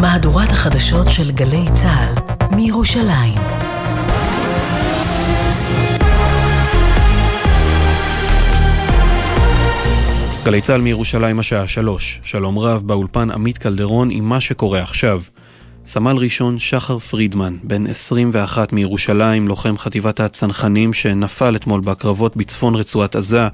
מהדורת החדשות של גלי צה"ל מירושלים. גלי צה"ל מירושלים השעה שלוש. שלום רב באולפן עמית קלדרון עם מה שקורה עכשיו. סמל ראשון שחר פרידמן, בן 21 מירושלים, לוחם חטיבת הצנחנים שנפל אתמול בקרבות בצפון רצועת עזה,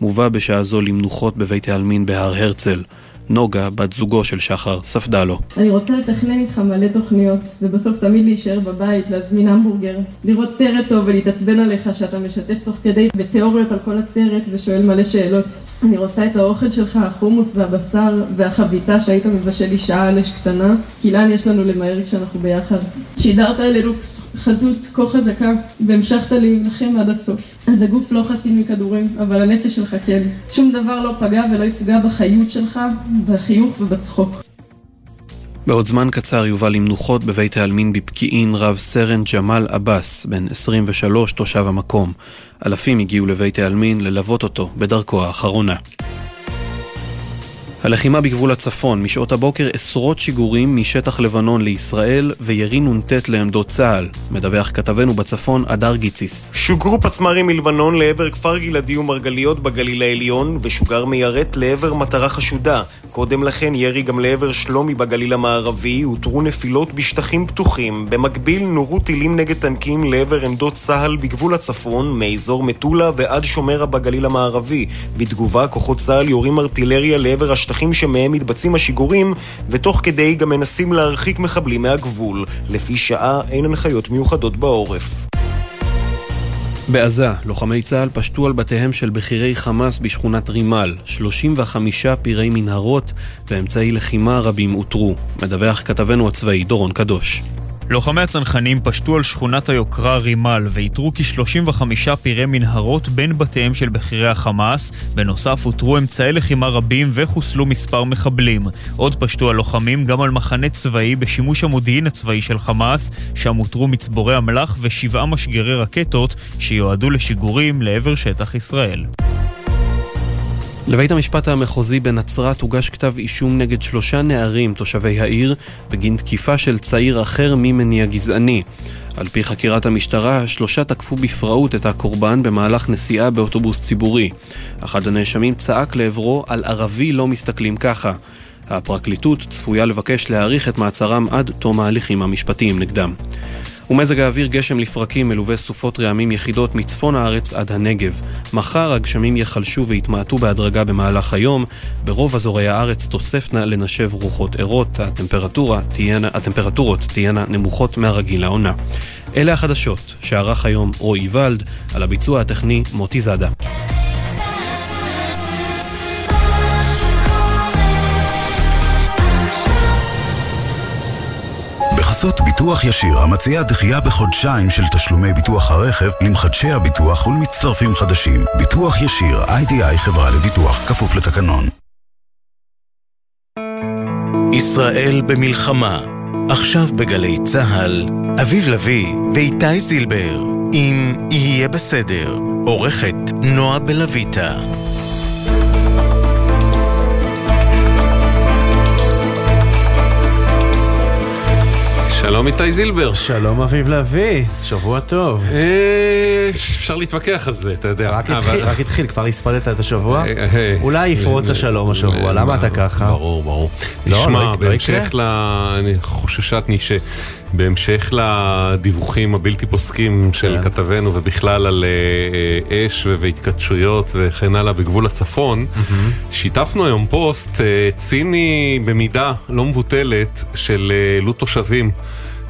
מובא בשעה זו למנוחות בבית העלמין בהר הרצל. נוגה, בת זוגו של שחר, ספדה לו. אני רוצה לתכנן איתך מלא תוכניות, ובסוף תמיד להישאר בבית, להזמין המבורגר, לראות סרט טוב ולהתעצבן עליך שאתה משתף תוך כדי בתיאוריות על כל הסרט ושואל מלא שאלות. אני רוצה את האוכל שלך, החומוס והבשר והחביתה שהיית מבשל לי שעה על אש קטנה, כי לאן יש לנו למהר כשאנחנו ביחד. שידרת אלינו חזות כה חזקה, והמשכת להילחם עד הסוף. אז הגוף לא חסין מכדורים, אבל הנפש שלך כן. שום דבר לא פגע ולא יפגע בחיות שלך, בחיוך ובצחוק. בעוד זמן קצר יובא למנוחות בבית העלמין בפקיעין רב סרן ג'מאל עבאס, בן 23, תושב המקום. אלפים הגיעו לבית העלמין ללוות אותו בדרכו האחרונה. הלחימה בגבול הצפון, משעות הבוקר עשרות שיגורים משטח לבנון לישראל וירי נ"ט לעמדות צה"ל. מדווח כתבנו בצפון, אדר גיציס. שוגרו פצמ"רים מלבנון לעבר כפר גלעדי ומרגליות בגליל העליון, ושוגר מיירט לעבר מטרה חשודה. קודם לכן ירי גם לעבר שלומי בגליל המערבי, הותרו נפילות בשטחים פתוחים. במקביל נורו טילים נגד טנקים לעבר עמדות צה"ל בגבול הצפון, מאזור מטולה ועד שומרה בגליל המערבי. בתגובה, כוחות צה"ל יורים ארטילריה לעבר השטחים שמהם מתבצעים השיגורים, ותוך כדי גם מנסים להרחיק מחבלים מהגבול. לפי שעה אין הנחיות מיוחדות בעורף. בעזה, לוחמי צה"ל פשטו על בתיהם של בכירי חמאס בשכונת רימל. 35 פירי מנהרות ואמצעי לחימה רבים אותרו. מדווח כתבנו הצבאי דורון קדוש. לוחמי הצנחנים פשטו על שכונת היוקרה רימל ואיתרו כ-35 פירי מנהרות בין בתיהם של בכירי החמאס. בנוסף אותרו אמצעי לחימה רבים וחוסלו מספר מחבלים. עוד פשטו הלוחמים גם על מחנה צבאי בשימוש המודיעין הצבאי של חמאס, שם אותרו מצבורי אמל"ח ושבעה משגרי רקטות שיועדו לשיגורים לעבר שטח ישראל. לבית המשפט המחוזי בנצרת הוגש כתב אישום נגד שלושה נערים תושבי העיר בגין תקיפה של צעיר אחר ממניע גזעני. על פי חקירת המשטרה, השלושה תקפו בפראות את הקורבן במהלך נסיעה באוטובוס ציבורי. אחד הנאשמים צעק לעברו על ערבי לא מסתכלים ככה. הפרקליטות צפויה לבקש להאריך את מעצרם עד תום ההליכים המשפטיים נגדם. ומזג האוויר גשם לפרקים מלווה סופות רעמים יחידות מצפון הארץ עד הנגב. מחר הגשמים יחלשו ויתמעטו בהדרגה במהלך היום. ברוב אזורי הארץ תוספנה לנשב רוחות ערות. הטמפרטורה תהיינה, הטמפרטורות תהיינה נמוכות מהרגיל לעונה. אלה החדשות שערך היום רועי ולד, על הביצוע הטכני מוטי זאדה. בחסות ביטוח ישיר, המציע דחייה בחודשיים של תשלומי ביטוח הרכב למחדשי הביטוח ולמצטרפים חדשים. ביטוח ישיר, איי-די-איי חברה לביטוח, כפוף לתקנון. ישראל במלחמה, עכשיו בגלי צה"ל, אביב לביא ואיתי זילבר, אם יהיה בסדר, עורכת נועה בלויטה. שלום איתי זילבר. שלום אביב לביא, שבוע טוב. אה, אפשר להתווכח על זה, אתה יודע. רק התחיל, כבר הספדת את השבוע? אה, אה, אולי יפרוץ השלום השבוע, למה אתה ככה? ברור, ברור. לא, נשמע, לא בהמשך ל... אני שבהמשך לדיווחים הבלתי פוסקים של כן. כתבנו ובכלל על אש והתכתשויות וכן הלאה בגבול הצפון, שיתפנו היום פוסט ציני במידה לא מבוטלת של עלות תושבים.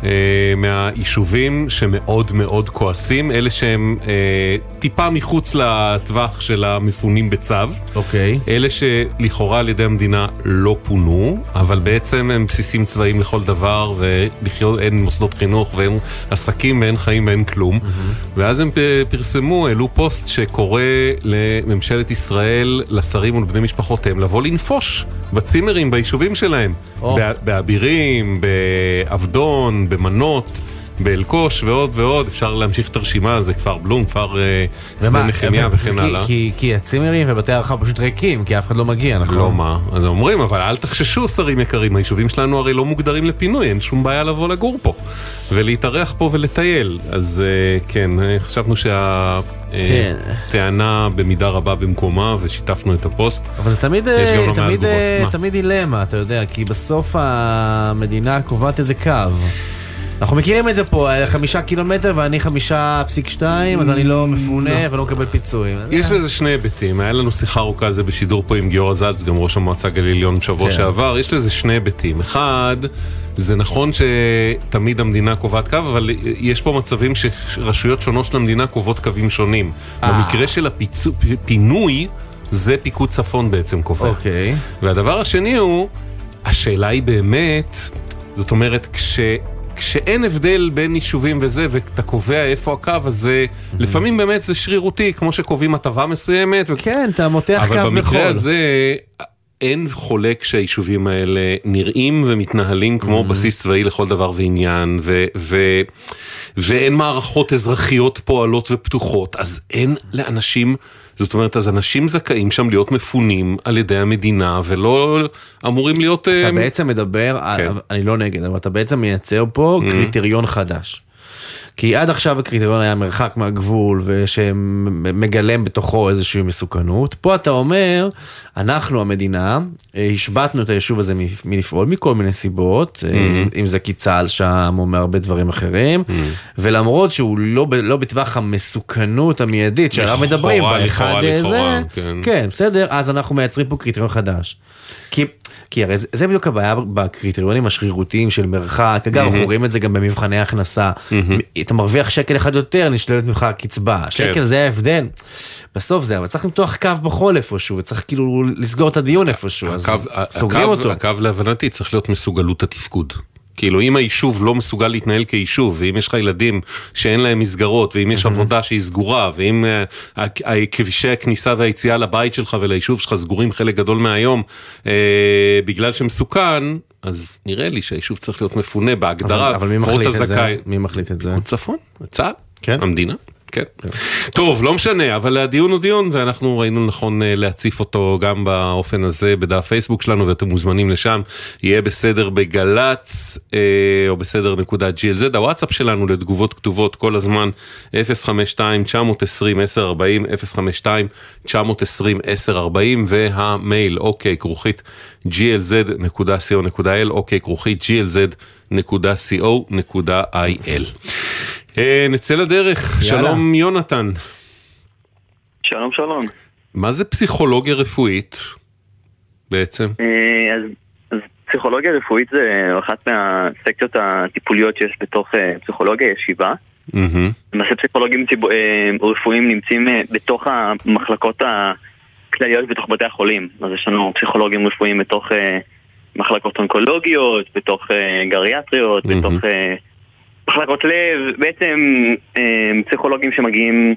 אה, מהיישובים שמאוד מאוד כועסים, אלה שהם אה, טיפה מחוץ לטווח של המפונים בצו. אוקיי. Okay. אלה שלכאורה על ידי המדינה לא פונו, אבל בעצם הם בסיסים צבאיים לכל דבר, ולחיות אין מוסדות חינוך ואין עסקים ואין חיים ואין כלום. Mm-hmm. ואז הם פרסמו, העלו פוסט שקורא לממשלת ישראל, לשרים ולבני משפחותיהם, לבוא לנפוש בצימרים ביישובים שלהם. Oh. באבירים, בעבדון, במנות. באלקוש ועוד ועוד, אפשר להמשיך את הרשימה, זה כפר בלום, כפר אה, שדה נחמיה וכן הלאה. כי, כי הצימרים ובתי הערכה פשוט ריקים, כי אף אחד לא מגיע, נכון? לא מה, אז אומרים, אבל אל תחששו שרים יקרים, היישובים שלנו הרי לא מוגדרים לפינוי, אין שום בעיה לבוא לגור פה ולהתארח פה ולטייל, אז אה, כן, חשבנו שה... כן. טענה במידה רבה במקומה ושיתפנו את הפוסט. אבל זה תמיד, לא תמיד, תמיד דילמה, אתה יודע, כי בסוף המדינה קובעת איזה קו. אנחנו מכירים את זה פה, חמישה קילומטר ואני חמישה פסיק שתיים, אז אני לא מפונה לא. ולא מקבל פיצויים. יש לזה שני היבטים, היה לנו שיחה ארוכה על זה בשידור פה עם גיורא זלץ, גם ראש המועצה גליל עליון בשבוע כן. שעבר, יש לזה שני היבטים. אחד, זה נכון שתמיד המדינה קובעת קו, אבל יש פה מצבים שרשויות שונות של המדינה קובעות קווים שונים. אה. במקרה של הפינוי, זה פיקוד צפון בעצם קובע. אוקיי. והדבר השני הוא, השאלה היא באמת, זאת אומרת, כש... כשאין הבדל בין יישובים וזה, ואתה קובע איפה הקו, אז לפעמים באמת זה שרירותי, כמו שקובעים הטבה מסוימת. כן, אתה מותח קו בחול. אבל במקרה הזה... אין חולק שהיישובים האלה נראים ומתנהלים כמו mm-hmm. בסיס צבאי לכל דבר ועניין, ו- ו- ואין מערכות אזרחיות פועלות ופתוחות, אז אין לאנשים זאת אומרת, אז אנשים זכאים שם להיות מפונים על ידי המדינה ולא אמורים להיות... אתה uh, בעצם מדבר, כן. אני לא נגד, אבל אתה בעצם מייצר פה mm-hmm. קריטריון חדש. כי עד עכשיו הקריטריון היה מרחק מהגבול ושמגלם בתוכו איזושהי מסוכנות. פה אתה אומר, אנחנו המדינה, השבתנו את היישוב הזה מלפעול מכל מיני סיבות, mm-hmm. אם זה כי צה"ל שם או מהרבה דברים אחרים, mm-hmm. ולמרות שהוא לא, לא בטווח המסוכנות המיידית שעליו מדברים, באחד זה, כן. כן, בסדר, אז אנחנו מייצרים פה קריטריון חדש. כי כי הרי זה, זה בדיוק הבעיה בקריטריונים השרירותיים של מרחק, אגב, אנחנו רואים את זה גם במבחני הכנסה, אתה מרוויח שקל אחד יותר, נשללת ממך הקצבה, כן. שקל זה ההבדל. בסוף זה, אבל צריך למתוח קו בחול איפשהו, וצריך כאילו לסגור את הדיון איפשהו, אז סוגרים אותו. הקו להבנתי צריך להיות מסוגלות התפקוד. כאילו אם היישוב לא מסוגל להתנהל כיישוב, ואם יש לך ילדים שאין להם מסגרות, ואם יש עבודה שהיא סגורה, ואם uh, כבישי הכניסה והיציאה לבית שלך וליישוב שלך סגורים חלק גדול מהיום uh, בגלל שמסוכן, אז נראה לי שהיישוב צריך להיות מפונה בהגדרה. אבל, אבל מי מחליט את זה? מי מחליט את זה? צפון, צה"ל, כן? המדינה. כן. טוב, לא משנה, אבל הדיון הוא דיון, ואנחנו ראינו נכון אה, להציף אותו גם באופן הזה בדף פייסבוק שלנו, ואתם מוזמנים לשם. יהיה בסדר בגל"צ, אה, או בסדר נקודה glz, הוואטסאפ שלנו לתגובות כתובות כל הזמן, 052-920-1040, 052-920-1040, והמייל, אוקיי, כרוכית glz.co.il, אוקיי, כרוכית glz.co.il. אה, נצא לדרך, יאללה. שלום יונתן. שלום שלום. מה זה פסיכולוגיה רפואית בעצם? אה, אז, אז פסיכולוגיה רפואית זה אחת מהסקציות הטיפוליות שיש בתוך אה, פסיכולוגיה ישיבה. למעשה mm-hmm. פסיכולוגים ציב... רפואיים נמצאים בתוך המחלקות הכלליות בתוך בתי החולים. אז יש לנו פסיכולוגים רפואיים בתוך מחלקות אונקולוגיות, בתוך גריאטריות, mm-hmm. בתוך מחלקות לב, בעצם אה, פסיכולוגים שמגיעים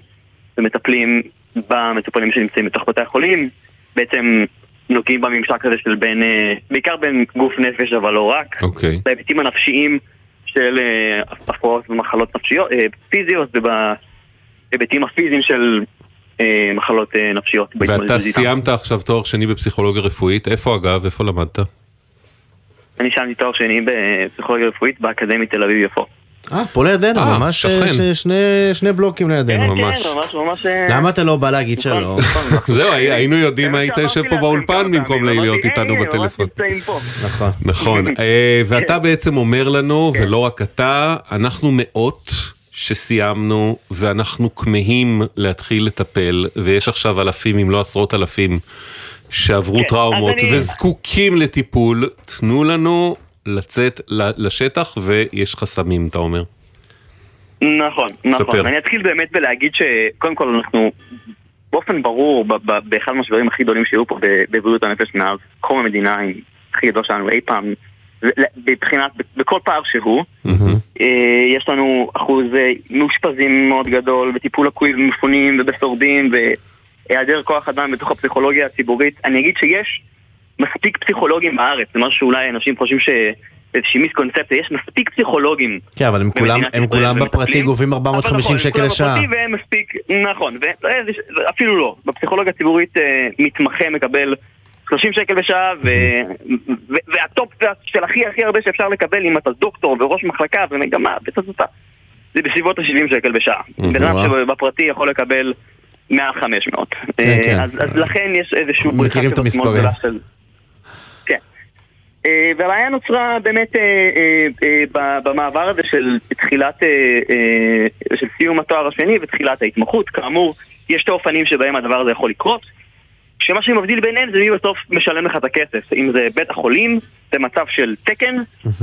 ומטפלים במטופלים שנמצאים בתוך בתי החולים, בעצם נוגעים בממשק הזה של בין, אה, בעיקר בין גוף נפש אבל לא רק, okay. אוקיי. בהיבטים הנפשיים של אה, הפרעות ומחלות נפשיות, פיזיות ובהיבטים הפיזיים של מחלות נפשיות. ואתה סיימת עכשיו תואר שני בפסיכולוגיה רפואית, איפה אגב? איפה למדת? אני סיימתי תואר שני בפסיכולוגיה רפואית באקדמית תל אביב-יפו. אה, פה לידינו, אה, ממש אה, שני בלוקים לידינו. כן, ממש. כן, ממש, ממש... אה, למה אתה לא בא להגיד נכון, שלום? נכון, נכון. זהו, היינו יודעים מה היית יושב פה באולפן במקום להיות איתנו בטלפון. נכון. נכון, ואתה בעצם אומר לנו, כן. ולא רק אתה, אנחנו מאות. שסיימנו ואנחנו כמהים להתחיל לטפל ויש עכשיו אלפים אם לא עשרות אלפים שעברו כן, טראומות. וזקוקים לטיפול, תנו לנו לצאת לשטח ויש חסמים, אתה אומר. נכון, נכון. ספר. אני אתחיל באמת בלהגיד שקודם כל אנחנו באופן ברור, באחד מהשברים הכי גדולים שהיו פה בבריאות הנפש מאז קום המדינה הכי גדול שלנו אי פעם, מבחינת, בכל פער שהוא, mm-hmm. יש לנו אחוז אה, מאושפזים מאוד גדול, בטיפול לקוי במפונים ובשורדים, והיעדר כוח אדם בתוך הפסיכולוגיה הציבורית. אני אגיד שיש מספיק פסיכולוגים בארץ, זה משהו שאולי אנשים חושבים ש... איזושהי מיסקונספציה, יש מספיק פסיכולוגים. כן, אבל הם כולם, הם כולם בפרטי גובים 450 נכון, שקל לשעה. בפרטי והם מספיק, נכון, ואפילו לא. בפסיכולוגיה הציבורית אה, מתמחה מקבל 30 שקל בשעה, והטופ של הכי הכי הרבה שאפשר לקבל אם אתה דוקטור וראש מחלקה ומגמה ותצוצה, זה בסביבות ה-70 שקל בשעה. בן אדם שבפרטי יכול לקבל מעל 500. כן, כן. אז לכן יש איזשהו מכירים את המספרים. כן. והבעיה נוצרה באמת במעבר הזה של תחילת, של סיום התואר השני ותחילת ההתמחות. כאמור, יש שתי אופנים שבהם הדבר הזה יכול לקרות. שמה שמבדיל ביניהם זה מי בסוף משלם לך את הכסף, אם זה בית החולים במצב של תקן,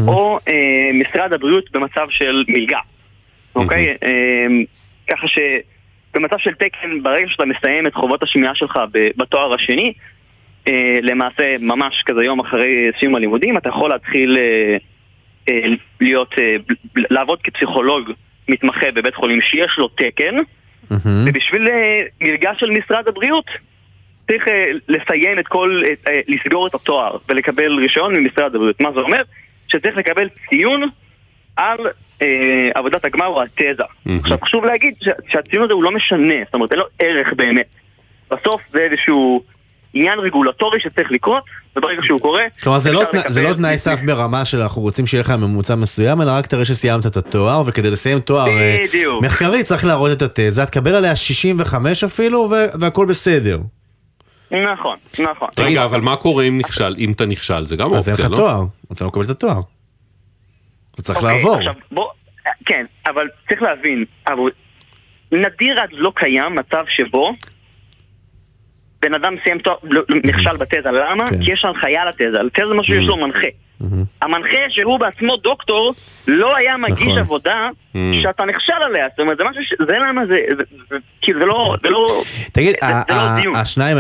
או אה, משרד הבריאות במצב של מלגה, אוקיי? אה, ככה שבמצב של תקן, ברגע שאתה מסיים את חובות השמיעה שלך בתואר השני, אה, למעשה ממש כזה יום אחרי סיום הלימודים, אתה יכול להתחיל אה, אה, להיות, אה, לעבוד כפסיכולוג מתמחה בבית חולים שיש לו תקן, ובשביל אה, מלגה של משרד הבריאות, צריך לסיים את כל, לסגור את התואר ולקבל רישיון ממשרד הבריאות. מה זה אומר? שצריך לקבל ציון על uh, עבודת הגמר או התזה. Mm-hmm. עכשיו חשוב להגיד ש- שהציון הזה הוא לא משנה, זאת אומרת אין לו ערך באמת. בסוף זה איזשהו עניין רגולטורי שצריך לקרות, וברגע שהוא קורה... כלומר זה לא, לקבל... זה לא תנאי סף ברמה של אנחנו רוצים שיהיה לך ממוצע מסוים, אלא רק תראה שסיימת את התואר, וכדי לסיים תואר בדיוק. מחקרי צריך להראות את התזה, תקבל עליה 65 אפילו, והכל בסדר. נכון, נכון. רגע, אבל מה קורה אם נכשל? אם אתה נכשל, זה גם אופציה, לא? אז אין לך תואר, אתה לא מקבל את התואר. אתה צריך אוקיי, לעבור. עכשיו, בוא, כן, אבל צריך להבין, אבל נדיר עד לא קיים מצב שבו בן אדם סיים תואר, לא- נכשל בתזה, למה? כן. כי יש הנחיה לתזה, לתזה זה משהו שיש לו מנחה. המנחה שהוא בעצמו דוקטור לא היה מגיש נכון. עבודה שאתה נכשל עליה, זאת אומרת זה משהו ש... זה למה זה... זה- זה- כאילו זה לא... זה לא... תגיד, זה- זה לא. השניים,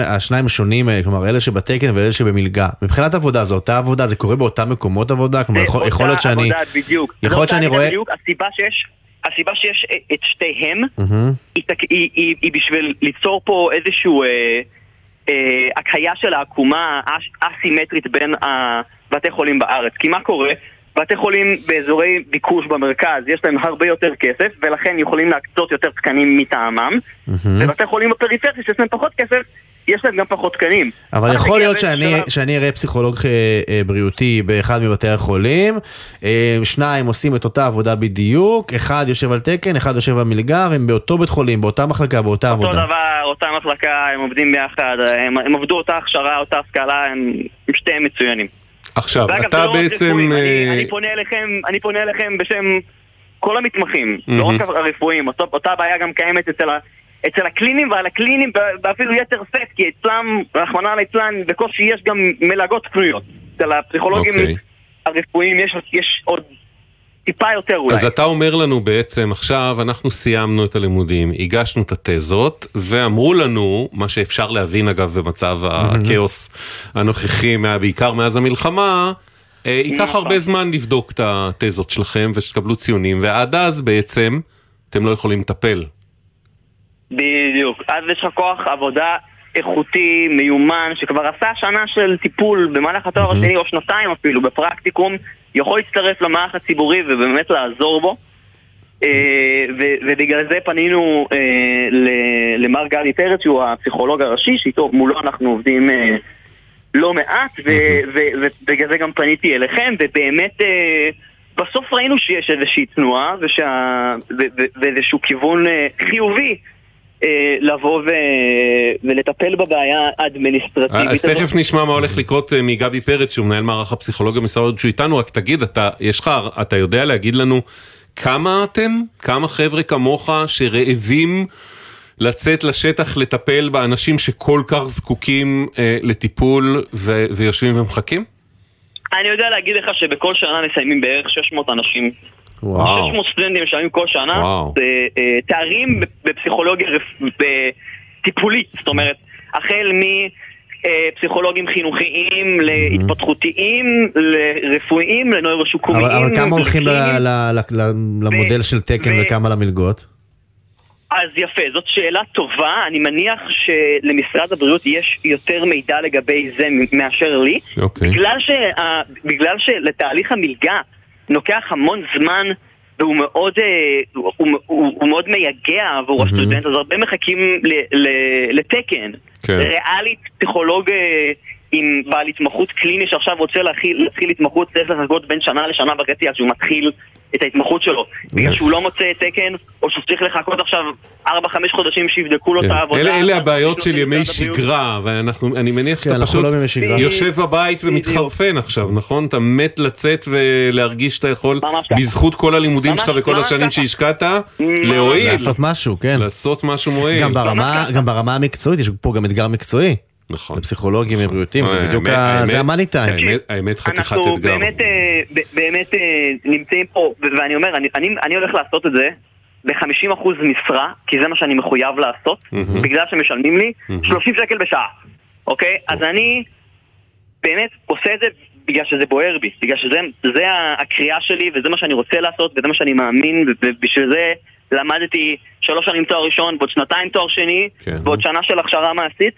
השונים, אה, כלומר אלה שבתקן ואלה שבמלגה, מבחינת עבודה זו אותה עבודה, זה קורה באותם מקומות עבודה? כלומר זה יכול אותה להיות שאני... עבודה בדיוק. יכול זה להיות אותה שאני רואה... בדיוק, הסיבה שיש... הסיבה שיש את שתיהם. היא, בשביל ליצור פה איזשהו אה, הקהיה של העקומה האש- אסימטרית בין הבתי חולים בארץ. כי מה קורה? בתי חולים באזורי ביקוש במרכז יש להם הרבה יותר כסף ולכן יכולים להקצות יותר תקנים מטעמם ובתי חולים בפריפריה שיש להם פחות כסף יש להם גם פחות תקנים. אבל יכול להיות שאני, שלב- שאני אראה פסיכולוג אה, אה, בריאותי באחד מבתי החולים, אה, שניים עושים את אותה עבודה בדיוק, אחד יושב על תקן, אחד יושב במלגה, והם באותו בית חולים, באותה מחלקה, באותה אותו עבודה. דבר, אותה מחלקה, הם עובדים ביחד, הם, הם עבדו אותה הכשרה, אותה השכלה, הם, הם שתיהם מצוינים. עכשיו, ואגב, אתה לא בעצם... רפואיים, אני, אה, אני, פונה אליכם, אני פונה אליכם בשם כל המתמחים, מהמם. לא רק הרפואיים, אותה, אותה בעיה גם קיימת אצל, ה, אצל הקלינים ועל הקלינים ואפילו יתר סט, כי אצלם, רחמנא ליצלן, בקושי יש גם מלגות פנויות. אצל הפסיכולוגים אוקיי. הרפואיים יש, יש עוד טיפה יותר אולי. אז אתה אומר לנו בעצם, עכשיו אנחנו סיימנו את הלימודים, הגשנו את התזות, ואמרו לנו, מה שאפשר להבין אגב במצב הכאוס הנוכחי, בעיקר מאז המלחמה, אה, ייקח נכון. הרבה זמן לבדוק את התזות שלכם ושתקבלו ציונים, ועד אז בעצם אתם לא יכולים לטפל. בדיוק. אז יש לך כוח עבודה איכותי, מיומן, שכבר עשה שנה של טיפול במהלך התואר השני או שנתיים אפילו בפרקטיקום, יכול להצטרף למערך הציבורי ובאמת לעזור בו. אה, ו- ובגלל זה פנינו אה, ל- למר גלי פרץ שהוא הפסיכולוג הראשי, שאיתו מולו אנחנו עובדים אה, לא מעט, ובגלל זה גם פניתי אליכם, ובאמת אה, בסוף ראינו שיש איזושהי תנועה ושה- ו- ו- ואיזשהו כיוון חיובי לבוא ו- ולטפל בבעיה האדמיניסטרטיבית אז תכף נשמע מה הולך לקרות אה, מגבי פרץ, שהוא מנהל מערך הפסיכולוגיה במשרד הבריאות שהוא איתנו, רק תגיד, אתה, יש לך, אתה יודע להגיד לנו כמה אתם? כמה חבר'ה כמוך שרעבים לצאת לשטח לטפל באנשים שכל כך זקוקים אה, לטיפול ו- ויושבים ומחכים? אני יודע להגיד לך שבכל שנה מסיימים בערך 600 אנשים. וואו. 600 סטודנטים מסיימים כל שנה. וואו. זה, אה, תארים בפסיכולוגיה טיפולית, זאת אומרת, החל מפסיכולוגים חינוכיים, להתפתחותיים, לרפואיים, לנוירושיקומיים. אבל אבל כמה הולכים ל-. ל- ל- ל- למודל של תקן וכמה למלגות? אז יפה, זאת שאלה טובה, אני מניח שלמשרד הבריאות יש יותר מידע לגבי זה מאשר לי. אוקיי. בגלל, שה, בגלל שלתהליך המלגה לוקח המון זמן והוא מאוד, הוא, הוא, הוא, הוא מאוד מייגע עבור mm-hmm. הסטודנט, אז הרבה מחכים ל, ל, לתקן. כן. ריאלית, פסיכולוג עם בעל התמחות קליני שעכשיו רוצה להתחיל, להתחיל התמחות, צריך לחכות בין שנה לשנה וחצי עד שהוא מתחיל את ההתמחות שלו. בגלל שהוא לא מוצא תקן, או שהוא צריך לחכות עכשיו 4-5 חודשים שיבדקו לו את כן. העבודה. אלה, הבעיות של ימי שגרה, ואני מניח כן, שאתה אנחנו פשוט לא. יושב בבית ומתחרפן עכשיו, נכון? אתה מת לצאת ולהרגיש שאתה יכול. בזכות כל הלימודים שלך וכל השנים. שהשקעת, להועיל, לעשות משהו, כן. לעשות משהו מועיל. גם ברמה, גם ברמה המקצועית, יש פה גם אתגר מקצועי. נכון. לפסיכולוגים ובריאותיים, זה האמת- בדיוק ה... זה המאני טיים. האמת- האמת חתיכת אנחנו אתגר. באמת, אה, באמת אה, נמצאים פה, ואני אומר, אני, אני, אני הולך לעשות את זה ב-50% משרה, כי זה מה שאני מחויב לעשות, מהמם. בגלל שמשלמים לי מהמם. 30 שקל בשעה, אוקיי? אז אני באמת עושה את זה בגלל שזה בוער בי, בגלל שזה הקריאה שלי, וזה מה שאני רוצה לעשות, וזה מה שאני מאמין, ובשביל זה למדתי שלוש שנים תואר ראשון, ועוד שנתיים תואר שני, כן. ועוד שנה של הכשרה מעשית.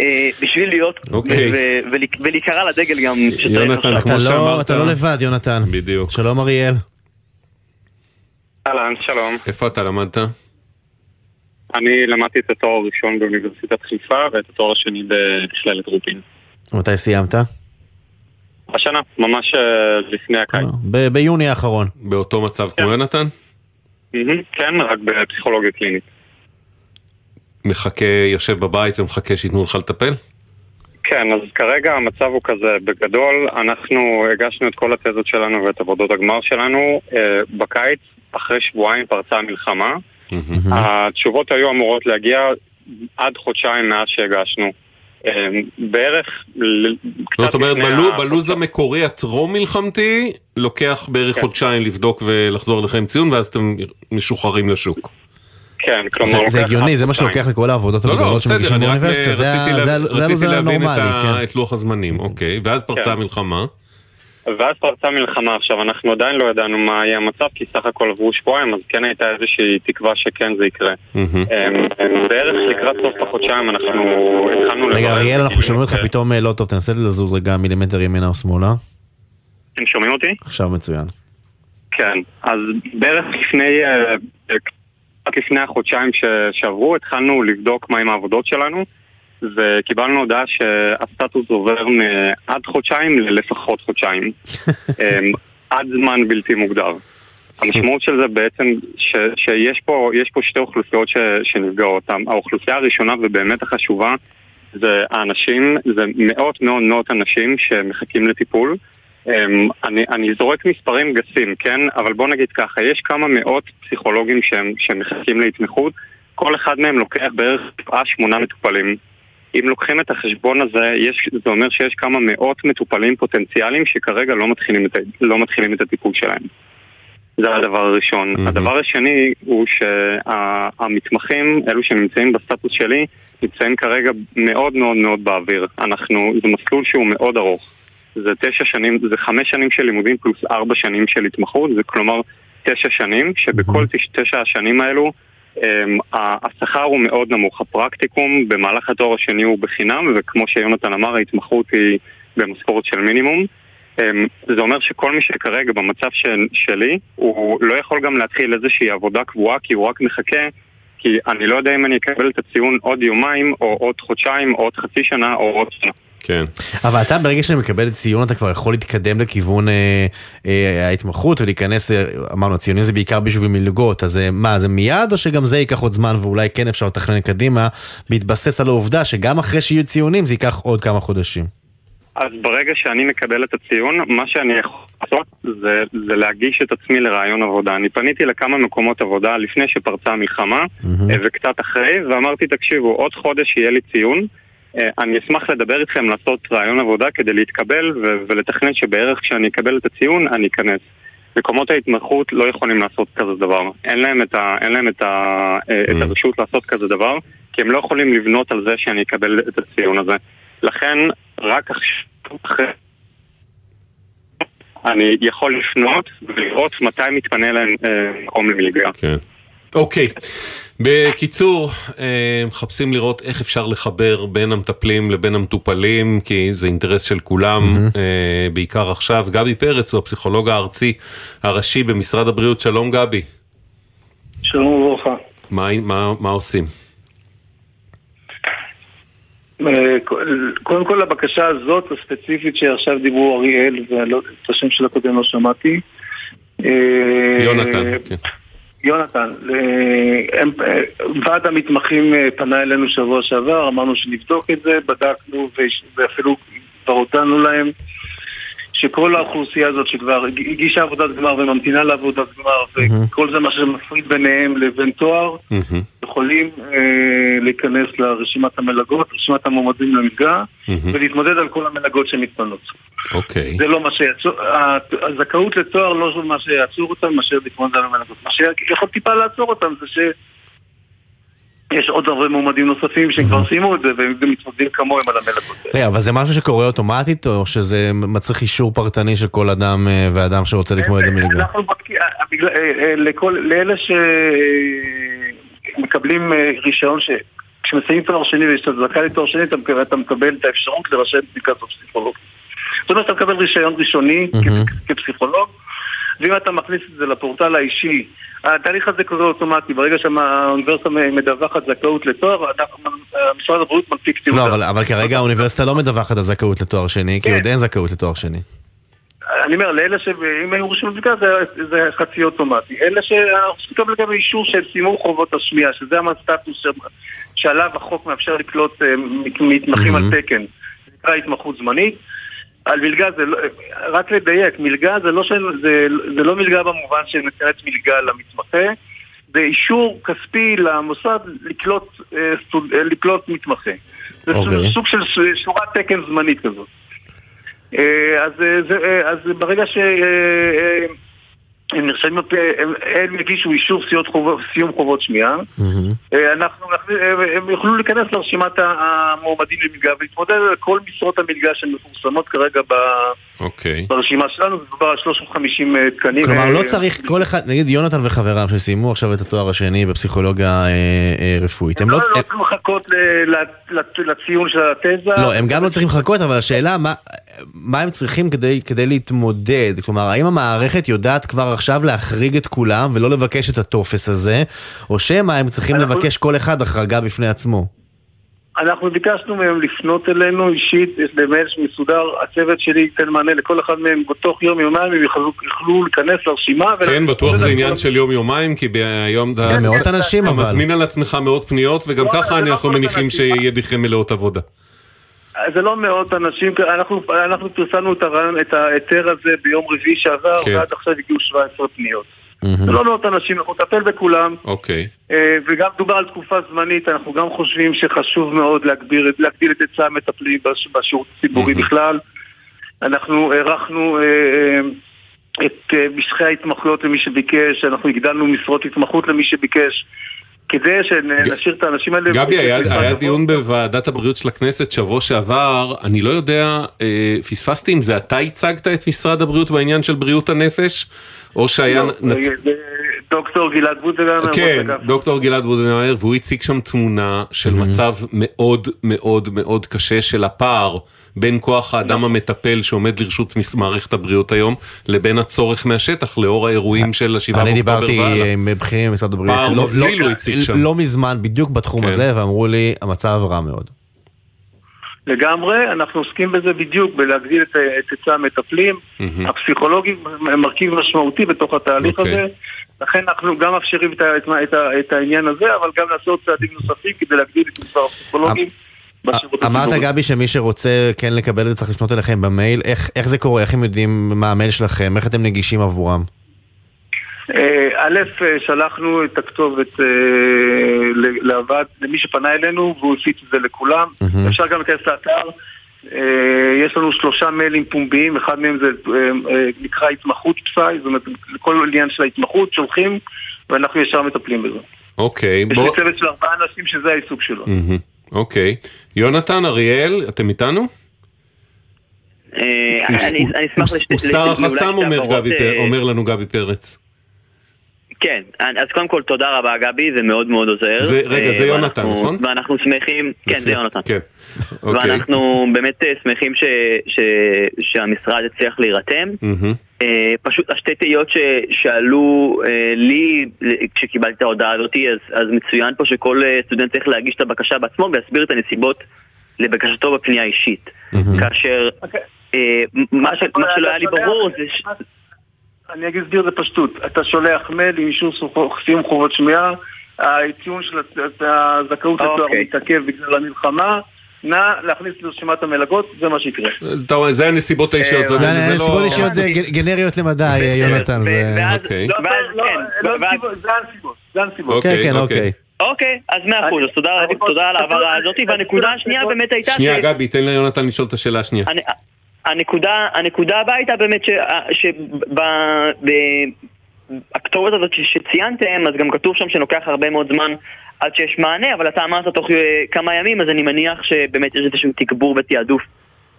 אה, בשביל להיות אוקיי. ו- ו- ול- ולהיקרא לדגל גם יונתן. כמו אתה לא- שאמרת- אתה לא לבד, יונתן. בדיוק. שלום אריאל. אהלן, שלום. איפה אתה למדת? אני למדתי את התואר הראשון באוניברסיטת חיפה ואת התואר השני במכללת רופין. מתי סיימת? השנה, ממש אה, לפני הקיץ. ב- ביוני האחרון. באותו מצב כמו יונתן? מהמם, כן, רק בפסיכולוגיה קלינית. מחכה, יושב בבית ומחכה שייתנו לך לטפל? כן, אז כרגע המצב הוא כזה, בגדול אנחנו הגשנו את כל התזות שלנו ואת עבודות הגמר שלנו אה, בקיץ, אחרי שבועיים פרצה המלחמה. התשובות היו אמורות להגיע עד חודשיים מאז שהגשנו. אה, בערך... קצת זאת אומרת, בלו- בלוז המקורי הטרום מלחמתי, לוקח בערך כן. חודשיים לבדוק ולחזור לכם ציון, ואז אתם משוחררים לשוק. כן, זה- כלומר... זה הגיוני, זה מה. שלוקח לכל העבודות לא, לא, הגדולות שמגישים באוניברסיטה, זה ה- רציתי זה לה- ה- זה רציתי הלו"ז להבין את הנורמלי, כן. את לוח הזמנים, אוקיי, ואז פרצה כן. המלחמה. ואז פרצה מלחמה עכשיו, אנחנו עדיין לא ידענו מה יהיה המצב, כי סך הכל עברו שבועיים, אז כן הייתה איזושהי תקווה שכן זה יקרה. אמ, אמ, בערך לקראת סוף החודשיים אנחנו התחלנו רגע לברר, אריאל, אנחנו שומעים אותך כן. פתאום אה, לא טוב, תנסה לזוז רגע מילימטר ימינה או שמאלה. אתם שומעים אותי? עכשיו מצוין. כן. אז בערך לפני, אה, רק לפני החודשיים ש- שעברו, התחלנו לבדוק מה עם העבודות שלנו, וקיבלנו הודעה שהסטטוס עובר מעד חודשיים ללפחות חודשיים. אמ, עד זמן בלתי מוגדר. המשמעות של זה בעצם ש, שיש פה, פה שתי אוכלוסיות ש, שנפגעות. האוכלוסייה הראשונה ובאמת החשובה זה האנשים, זה מאות מאות מאות אנשים שמחכים לטיפול. אמ, אני, אני זורק מספרים גסים, כן? אבל בוא נגיד ככה, יש כמה מאות פסיכולוגים שהם, שמחכים להתמחות, כל אחד מהם לוקח בערך שבעה שמונה מטופלים. אם לוקחים את החשבון הזה, יש, זה אומר שיש כמה מאות מטופלים פוטנציאליים שכרגע לא מתחילים את, לא מתחילים את הטיפול שלהם. זה הדבר הראשון. מהמם. הדבר השני הוא שהמתמחים, אלו שנמצאים בסטטוס שלי, נמצאים כרגע מאוד מאוד מאוד באוויר. אנחנו, זה מסלול שהוא מאוד ארוך. זה תשע שנים, זה חמש שנים של לימודים פלוס ארבע שנים של התמחות, זה כלומר תשע שנים, שבכל תש, תשע השנים האלו um, השכר הוא מאוד נמוך. הפרקטיקום במהלך התואר השני הוא בחינם, וכמו שיונתן אמר, ההתמחות היא במשכורת של מינימום. Um, זה אומר שכל מי שכרגע במצב של, שלי, הוא לא יכול גם להתחיל איזושהי עבודה קבועה, כי הוא רק מחכה, כי אני לא יודע אם אני אקבל את הציון עוד יומיים, או עוד חודשיים, או עוד חצי שנה, או עוד שנה. כן. אבל אתה ברגע שאני מקבל ציון אתה כבר יכול להתקדם לכיוון אה, אה, ההתמחות ולהיכנס, אה, אמרנו ציונים זה בעיקר בשביל מלגות, אז אה, מה זה מיד או שגם זה ייקח עוד זמן ואולי כן אפשר לתכנן קדימה בהתבסס על העובדה שגם אחרי שיהיו ציונים זה ייקח עוד כמה חודשים. אז ברגע שאני מקבל את הציון, מה שאני יכול לעשות זה, זה להגיש את עצמי לרעיון עבודה. אני פניתי לכמה מקומות עבודה לפני שפרצה המלחמה אה, וקצת אחרי, ואמרתי, תקשיבו, עוד חודש יהיה לי ציון. אה, אני אשמח לדבר איתכם לעשות רעיון עבודה כדי להתקבל ו- ולתכנן שבערך כשאני אקבל את הציון אני אכנס. מקומות ההתמחות לא יכולים לעשות כזה דבר. אין להם את, ה- אין להם את, ה- אה, את הרשות לעשות כזה דבר, כי הם לא יכולים לבנות על זה שאני אקבל את הציון הזה. לכן, רק עכשיו, אחרי... אני יכול לפנות ולראות מתי מתפנה להם אה, מקום למלגה. כן. אוקיי. בקיצור, אה, מחפשים לראות איך אפשר לחבר בין המטפלים לבין המטופלים, כי זה אינטרס של כולם, mm-hmm. בעיקר עכשיו. גבי פרץ הוא הפסיכולוג הארצי הראשי במשרד הבריאות. שלום גבי. שלום וברכה. מה, מה, מה עושים? אה, קודם כל הבקשה הזאת הספציפית שעכשיו דיברו אריאל, ואת השם של הקודם לא שמעתי. יונתן, כן. יונתן, ועד המתמחים אה, פנה אלינו שבוע שעבר, אמרנו שנבדוק את זה, בדקנו ואפילו כבר הודענו להם שכל האוכלוסייה הזאת שכבר הגישה עבודת גמר וממתינה לעבודת גמר וכל זה מה שמפריד ביניהם לבין תואר יכולים אה, להיכנס לרשימת המלגות, רשימת המועמדים למלגה ולהתמודד על כל המלגות שמתפנות. אוקיי. זה לא מה שיעצור, הזכאות לתואר לא מה שיעצור אותם מאשר להתמודד על המלגות. מה שיכול טיפה לעצור אותם זה ש... יש עוד הרבה מועמדים נוספים שכבר סיימו את זה והם גם מתמודדים כמוהם על המלגות. רגע, אבל זה משהו שקורה אוטומטית או שזה מצריך אישור פרטני של כל אדם אה, ואדם שרוצה להתמודד במלגה? אנחנו בודקים, אה, אה, לאלה שמקבלים רישיון ש... כשמסיימים תואר שני ואתה זכאי לתואר שני אתה מקבל את האפשרות לרשם בדיקת הפסיכולוג. זאת אומרת שאתה מקבל רישיון ראשוני כפסיכולוג ואם אתה מכניס את זה לפורטל האישי התהליך הזה קורה אוטומטי, ברגע שהאוניברסיטה מדווחת זכאות לתואר, משרד הבריאות מנפיק תעודה. לא, אבל, אבל כרגע האוניברסיטה לא מדווחת על זכאות לתואר שני, כי כן. עוד אין זכאות לתואר שני. אני אומר, לאלה שאם היו רשומים בבדיקה זה, זה חצי אוטומטי. אלה שאנחנו צריכים לקבל גם אישור שהם סיימו חובות השמיעה, שזה הסטטוס שעליו החוק מאפשר לקלוט אה, מתמחים על תקן. זה נקרא התמחות זמנית. על מלגה זה לא, רק לדייק, מלגה זה לא, של, זה, זה לא מלגה במובן שניתנת מלגה למתמחה, זה אישור כספי למוסד לקלוט, אה, אה, לקלוט מתמחה. זה okay. אוקיי. סוג של שורת תקן זמנית כזאת. אה, אז, זה, אז ברגע ש... הם נרשמים, הם, יגישו אישור חוב, סיום חובות שמיעה, mm-hmm. אנחנו, הם יוכלו להיכנס לרשימת המועמדים למלגה ולהתמודד על כל משרות המלגה שמפורסמות כרגע ב, okay. אוקיי. ברשימה שלנו, זה על 350 אה, תקנים. כלומר, לא צריך כל אחד, נגיד יונתן וחבריו שסיימו עכשיו את התואר השני בפסיכולוגיה אה, אה, רפואית, הם, הם לא... לא, לא צריכים לחכות לציון של התזה. לא, הם גם לא צריכים לחכות, אבל השאלה מה... מה הם צריכים כדי, כדי להתמודד? כלומר, האם המערכת יודעת כבר עכשיו להחריג את כולם ולא לבקש את הטופס הזה, או שמא הם צריכים אנחנו... לבקש כל אחד החרגה בפני עצמו? אנחנו ביקשנו מהם לפנות אלינו אישית, במייל מסודר, הצוות שלי ייתן מענה לכל אחד מהם בתוך יום יומיים, הם יוכלו, יוכלו להיכנס לרשימה. כן, בטוח זה עניין של יום יומיים, כי היום זה מאות אנשים אבל. אתה מזמין על עצמך מאות פניות, וגם לא, ככה אנחנו לא מניחים שידיכם מלאות עבודה. זה לא מאות אנשים, אנחנו, אנחנו פרסמנו את הרעיון, את ההיתר הזה ביום רביעי שעבר, כן. ועד עכשיו הגיעו 17 פניות. Mm-hmm. זה לא מאות אנשים, אנחנו נטפל בכולם. אוקיי. Okay. אה, וגם דובר על תקופה זמנית, אנחנו גם חושבים שחשוב מאוד להגביר, להגדיל את היצע המטפלים בשירות הציבורי mm-hmm. בכלל. אנחנו הארכנו אה, אה, את משכי ההתמחויות למי שביקש, אנחנו הגדלנו משרות התמחות למי שביקש. כדי שנשאיר את האנשים האלה... גבי, היה, היה דיון בוועדת הבריאות של הכנסת שבוע שעבר, אני לא יודע, אה, פספסתי אם זה אתה הצגת את משרד הבריאות בעניין של בריאות הנפש, או שהיה... לא, נצ... דוקטור גלעד בודנהימר. כן, דוקטור גלעד בודנהימר, והוא הציג שם תמונה של mm-hmm. מצב מאוד מאוד מאוד קשה של הפער. בין כוח האדם נכון. המטפל שעומד לרשות מערכת הבריאות היום, לבין הצורך מהשטח לאור האירועים של השבעה באוקטובר והלאה. אני דיברתי עם בכירים במשרד הבריאות, פער לא, לא, לא, לא מזמן בדיוק בתחום כן. הזה, ואמרו לי, המצב רע מאוד. לגמרי, אנחנו עוסקים בזה בדיוק, בלהגדיל את היצע המטפלים, mm-hmm. הפסיכולוגים הם מרכיב משמעותי בתוך התהליך okay. אוקיי. הזה, לכן אנחנו גם מאפשרים את, את, את, את העניין הזה, אבל גם לעשות צעדים נוספים כדי להגדיל את מספר הפסיכולוגים. אמרת גבי שמי שרוצה כן לקבל את זה צריך לפנות אליכם במייל, איך, איך זה קורה, איך הם יודעים מה המייל שלכם, איך אתם נגישים עבורם? אה, א', אה, שלחנו את הכתובת אה, לוועד, למי שפנה אלינו והוא הפיץ את זה לכולם, אפשר גם להיכנס לאתר. יש לנו שלושה מיילים פומביים, אחד מהם זה נקרא התמחות פסאי, זאת אומרת, כל עניין של ההתמחות שולחים ואנחנו ישר מטפלים בזה. אוקיי, בוא... יש לי צוות של ארבעה אנשים שזה העיסוק שלו. אוקיי. יונתן, אריאל, אתם איתנו? אני אשמח לשתף. הוא שר החסם אומר לנו גבי פרץ. כן, אז קודם כל תודה רבה גבי, זה מאוד מאוד עוזר. זה, רגע, זה יונתן, נכון? ואנחנו שמחים, כן, זה יונתן. כן. אוקיי. ואנחנו באמת שמחים ש, ש, שהמשרד הצליח להירתם. Mm-hmm. פשוט השתי תהיות שעלו לי כשקיבלתי את ההודעה הזאת, אז, אז מצוין פה שכל סטודנט צריך להגיש את הבקשה בעצמו ויסביר את הנסיבות לבקשתו בפנייה אישית. Mm-hmm. כאשר אוקיי. מה, ש, מה שלא היה לי ברור זה... אני אסביר את זה פשטות. אתה שולח מייל עם אישור סיום חובות שמיעה, הציון של הזכאות לתואר מתעכב בגלל המלחמה. נא להכניס לרשימת המלגות, זה מה שיקרה. אתה אומר, זה הנסיבות האישיות. זה הנסיבות האישיות גנריות למדי, יונתן. אוקיי. זה הנסיבות. כן, כן, אוקיי. אוקיי, אז מאה אחוז, אז תודה על ההעברה הזאת, והנקודה השנייה באמת הייתה... שנייה, גבי, תן ליונתן לשאול את השאלה השנייה. הנקודה, הנקודה הבאה הייתה באמת שבכתובת הזאת שציינתם, אז גם כתוב שם שלוקח הרבה מאוד זמן עד שיש מענה, אבל אתה אמרת תוך כמה ימים, אז אני מניח שבאמת יש איזשהו תגבור ותעדוף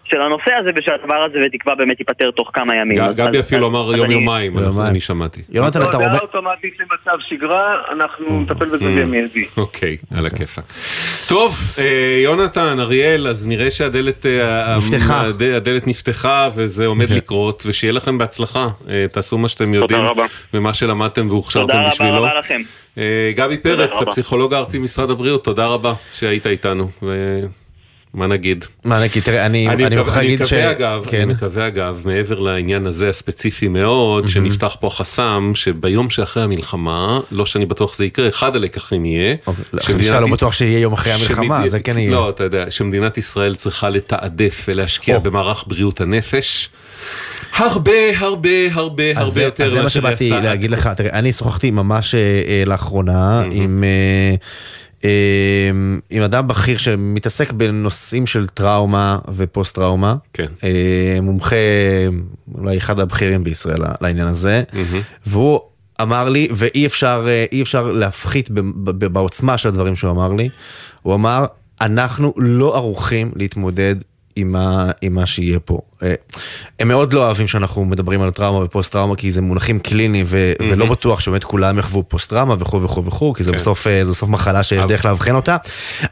של הנושא הזה ושהדבר הזה בתקווה באמת ייפתר תוך כמה ימים. גבי אפילו אמר יום יומיים, אני שמעתי. יונתן, אתה אומר... אוטומטית למצב שגרה, אנחנו נטפל בזה במיידי. אוקיי, על הכיפאק. טוב, יונתן, אריאל, אז נראה שהדלת נפתחה, הדלת נפתחה וזה עומד לקרות, ושיהיה לכם בהצלחה. תעשו מה שאתם יודעים, ומה שלמדתם והוכשרתם בשבילו. תודה רבה לכם. גבי פרץ, הפסיכולוג הארצי משרד הבריאות, תודה רבה שהיית איתנו. מה נגיד? מה נגיד? תראה, אני מוכרח להגיד ש... אני מקווה אגב, מעבר לעניין הזה הספציפי מאוד, שנפתח פה חסם, שביום שאחרי המלחמה, לא שאני בטוח זה יקרה, אחד הלקחים יהיה. שאתה לא בטוח שיהיה יום אחרי המלחמה, זה כן יהיה. לא, אתה יודע, שמדינת ישראל צריכה לתעדף ולהשקיע במערך בריאות הנפש. הרבה הרבה הרבה הרבה יותר. אז זה מה שבאתי להגיד לך, תראה, אני שוחחתי ממש לאחרונה עם... עם אדם בכיר שמתעסק בנושאים של טראומה ופוסט טראומה. כן. מומחה, אולי אחד הבכירים בישראל לעניין הזה. והוא אמר לי, ואי אפשר, אפשר להפחית בעוצמה של הדברים שהוא אמר לי, הוא אמר, אנחנו לא ערוכים להתמודד עם מה, עם מה שיהיה פה. הם מאוד לא אוהבים שאנחנו מדברים על טראומה ופוסט טראומה כי זה מונחים קליניים ו- mm-hmm. ולא בטוח שבאמת כולם יחוו פוסט טראומה וכו' וכו' וכו', כי זה כן. בסוף, זה בסוף מחלה שיש דרך לאבחן אותה,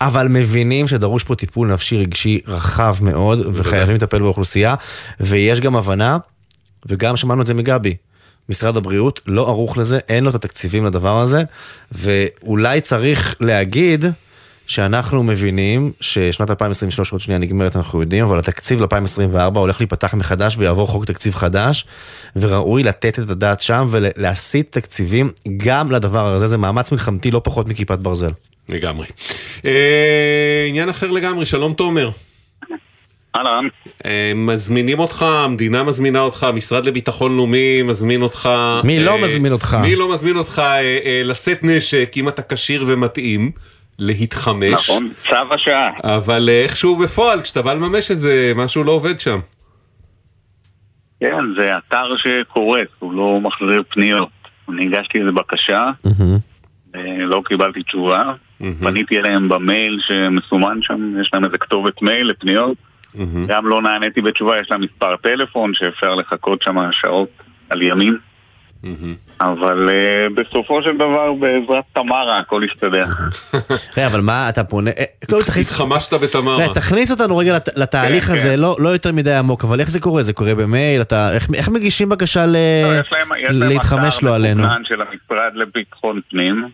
אבל מבינים שדרוש פה טיפול נפשי רגשי רחב מאוד וחייבים לטפל באוכלוסייה, ויש גם הבנה, וגם שמענו את זה מגבי. משרד הבריאות לא ערוך לזה, אין לו את התקציבים לדבר הזה, ואולי צריך להגיד שאנחנו מבינים ששנת 2023 עוד שנייה נגמרת, אנחנו יודעים, אבל התקציב ל-2024 הולך להיפתח מחדש ויעבור חוק תקציב חדש, וראוי לתת את הדעת שם ולהסיט תקציבים גם לדבר הזה, זה מאמץ מלחמתי לא פחות מכיפת ברזל. לגמרי. אה, עניין אחר לגמרי, שלום תומר. אהלן. אה, מזמינים אותך, המדינה מזמינה אותך, המשרד לביטחון לאומי מזמין אותך. מי לא מזמין אותך? מי לא מזמין אותך אה, לשאת נשק אם אתה כשיר ומתאים. להתחמש. נכון, צו השעה. אבל איכשהו בפועל, כשאתה בא לממש את זה, משהו לא עובד שם. כן, זה אתר שקורס, הוא לא מחזיר פניות. אני הגשתי איזה בקשה, לא קיבלתי תשובה. פניתי אליהם במייל שמסומן שם, יש להם איזה כתובת מייל לפניות. גם לא נעניתי בתשובה, יש להם מספר טלפון שאפשר לחכות שם שעות על ימים. אבל בסופו של דבר בעזרת תמרה הכל יסתדר. אבל מה אתה פונה, התחמשת בתמרה. תכניס אותנו רגע לתהליך הזה, לא יותר מדי עמוק, אבל איך זה קורה? זה קורה במייל? איך מגישים בקשה להתחמש לו עלינו? יש להם אתר של המשרד לביטחון פנים,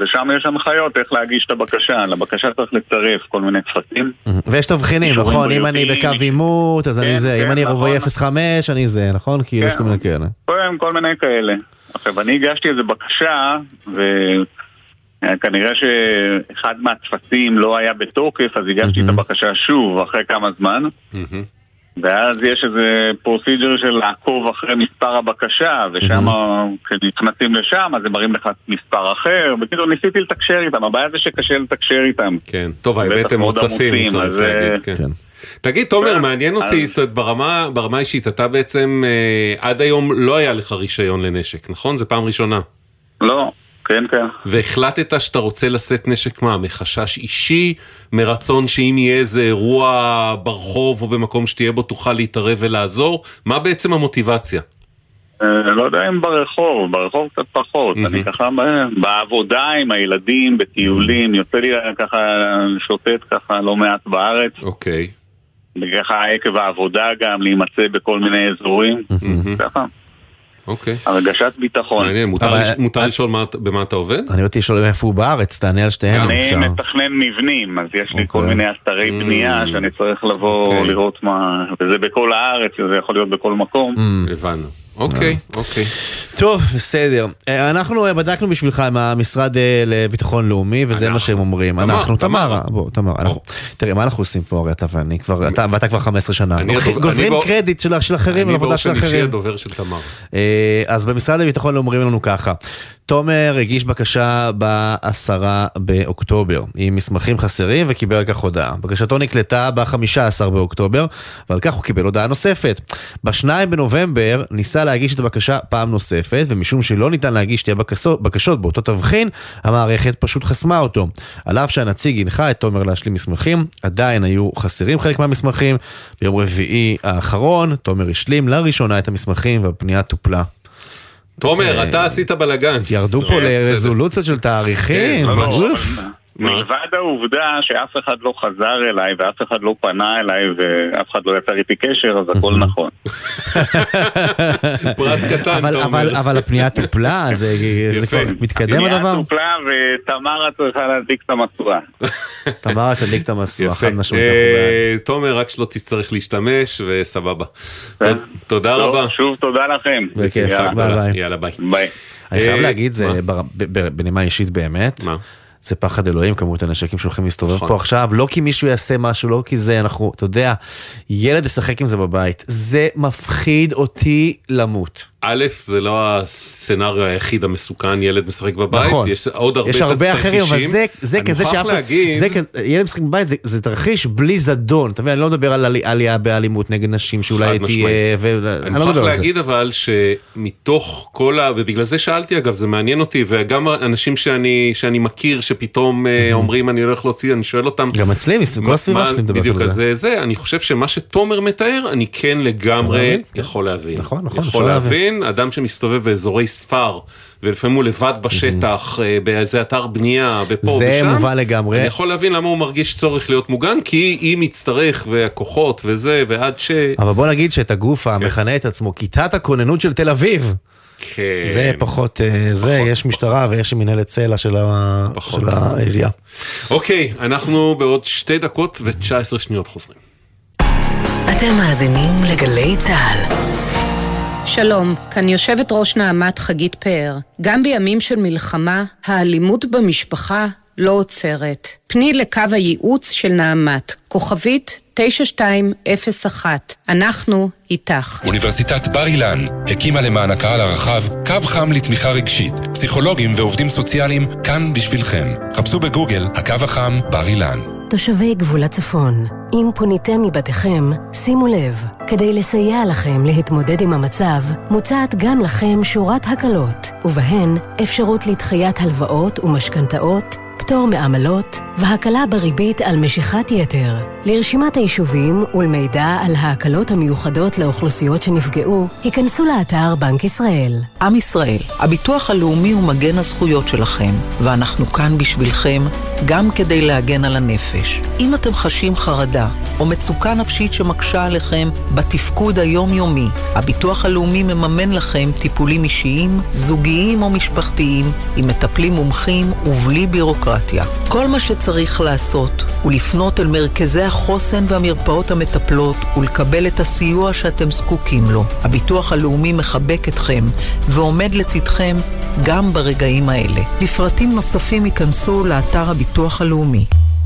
ושם יש הנחיות איך להגיש את הבקשה, לבקשה צריך לצרף כל מיני טפסים. ויש תבחינים, נכון? אם אני בקו עימות, אז אני זה, אם אני רובעי 05, אני זה, נכון? כי יש כל מיני כאלה. כל מיני כאלה. עכשיו, אני הגשתי איזו בקשה, וכנראה שאחד מהטפסים לא היה בתוקף, אז הגשתי את הבקשה שוב אחרי כמה זמן. ואז יש איזה פרוסיג'ר של לעקוב אחרי מספר הבקשה, ושם כשנכנסים לשם, אז הם מראים לך מספר אחר. בקיצור, ניסיתי לתקשר איתם, הבעיה זה שקשה לתקשר איתם. כן, טוב, האמת הם מוצפים, צריך להגיד, כן. תגיד, תומר, מעניין אותי, זאת אומרת, ברמה האישית, אתה בעצם עד היום לא היה לך רישיון לנשק, נכון? זה פעם ראשונה. לא. כן, כן. והחלטת שאתה רוצה לשאת נשק מה? מחשש אישי? מרצון שאם יהיה איזה אירוע ברחוב או במקום שתהיה בו תוכל להתערב ולעזור? מה בעצם המוטיבציה? לא יודע אם ברחוב, ברחוב קצת פחות. אני ככה בעבודה עם הילדים, בטיולים, יוצא לי ככה לשוטט ככה לא מעט בארץ. אוקיי. וככה עקב העבודה גם להימצא בכל מיני אזורים. ככה. אוקיי. הרגשת ביטחון. מעניין, מותר לשאול במה אתה עובד? אני רציתי לשאול איפה הוא בארץ, תענה על שתיהן. אני מתכנן מבנים, אז יש לי כל אוקיי. מיני אתרי בנייה שאני צריך לבוא לראות מה... וזה בכל הארץ, זה יכול להיות בכל מקום. הבנו. אוקיי, אוקיי. טוב, בסדר. אה, אנחנו אה, בדקנו בשבילך עם המשרד אה, לביטחון לאומי, וזה מה שהם אומרים. אנחנו, תמרה, בוא, תמרה. תראה, מה אנחנו עושים פה, הרי אתה ואני כבר, ואתה כבר 15 שנה. גוזרים קרדיט של אחרים על עבודה של אחרים. אני באופן אישי הדובר של תמר. אז במשרד לביטחון אומרים לנו ככה, תומר הגיש בקשה ב-10 באוקטובר, עם מסמכים חסרים וקיבל על כך הודעה. בקשתו נקלטה ב-15 באוקטובר, ועל כך הוא קיבל הודעה נוספת. ב-2 בנובמבר ניסה להגיש את הבקשה פעם נוספת, ומשום שלא ניתן להגיש שתי בקשות, בקשות באותו תבחין, המערכת פשוט חסמה אותו. על אף שהנציג הנחה את תומר להשלים מסמכים, עדיין היו חסרים חלק מהמסמכים. ביום רביעי האחרון, תומר השלים לראשונה את המסמכים והפנייה טופלה. תומר, אתה עשית בלאגן. ירדו פה לרזולוציות של תאריכים. מלבד העובדה שאף אחד לא חזר אליי ואף אחד לא פנה אליי ואף אחד לא יצר איתי קשר, אז הכל נכון. פרט קטן, תומר. אבל הפנייה טופלה, זה כבר מתקדם הדבר? הפנייה טופלה ותמרה צריכה להדליק את המשואה. תמרה תדליק את המשואה, חד משמעית. תומר, רק שלא תצטרך להשתמש וסבבה. תודה רבה. שוב תודה לכם. בכיף, ביי ביי. יאללה ביי. ביי. אני חייב להגיד, זה בנימה אישית באמת. מה? זה פחד אלוהים כמות הנשקים שהולכים להסתובב פה עכשיו, לא כי מישהו יעשה משהו, לא כי זה, אנחנו, אתה יודע, ילד ישחק עם זה בבית, זה מפחיד אותי למות. א', זה לא הסצנריו היחיד המסוכן, ילד משחק בבית, נכון. יש עוד הרבה יש הרבה אחרים, אבל זה, זה כזה שאף... להגיד... זה, ילד משחק בבית זה, זה תרחיש בלי זדון, אתה מבין, אני לא מדבר על עלייה באלימות נגד נשים שאולי תהיה, ואני לא מוכרח להגיד אבל שמתוך כל ה... ובגלל זה שאלתי אגב, זה מעניין אותי, וגם אנשים שאני, שאני מכיר שפתאום אומרים אני הולך להוציא, אני שואל אותם... גם אצלי, כל הסביבה שלי מדבר בדיוק, אז זה, אני חושב שמה שתומר מתאר, אני כן לגמרי יכול להבין. נכון, נכון, יכול להבין. אדם שמסתובב באזורי ספר, ולפעמים הוא לבד בשטח, באיזה אתר בנייה, בפה ושם. זה מובן לגמרי. אני יכול להבין למה הוא מרגיש צורך להיות מוגן, כי אם יצטרך, והכוחות וזה, ועד ש... אבל בוא נגיד שאת הגוף המכנה את עצמו, כיתת הכוננות של תל אביב. כן. זה פחות, זה, יש משטרה ויש מנהלת סלע של העירייה. אוקיי, אנחנו בעוד שתי דקות ו-19 שניות חוזרים. אתם מאזינים לגלי צה"ל. שלום, כאן יושבת ראש נעמת חגית פאר. גם בימים של מלחמה, האלימות במשפחה לא עוצרת. פני לקו הייעוץ של נעמת, כוכבית 9201. אנחנו איתך. אוניברסיטת בר אילן הקימה למען הקהל הרחב קו חם לתמיכה רגשית. פסיכולוגים ועובדים סוציאליים כאן בשבילכם. חפשו בגוגל הקו החם בר אילן. תושבי גבול הצפון, אם פוניתם מבתיכם, שימו לב, כדי לסייע לכם להתמודד עם המצב, מוצעת גם לכם שורת הקלות, ובהן אפשרות לדחיית הלוואות ומשכנתאות, פטור מעמלות והקלה בריבית על משיכת יתר. לרשימת היישובים ולמידע על ההקלות המיוחדות לאוכלוסיות שנפגעו, היכנסו לאתר בנק ישראל. עם ישראל, הביטוח הלאומי הוא מגן הזכויות שלכם, ואנחנו כאן בשבילכם, גם כדי להגן על הנפש. אם אתם חשים חרדה או מצוקה נפשית שמקשה עליכם בתפקוד היומיומי, הביטוח הלאומי מממן לכם טיפולים אישיים, זוגיים או משפחתיים, עם מטפלים מומחים ובלי בירוקרטיה. כל מה שצריך לעשות הוא לפנות אל מרכזי החוסן והמרפאות המטפלות ולקבל את הסיוע שאתם זקוקים לו. הביטוח הלאומי מחבק אתכם ועומד לצדכם גם ברגעים האלה. לפרטים נוספים ייכנסו לאתר הביטוח הלאומי.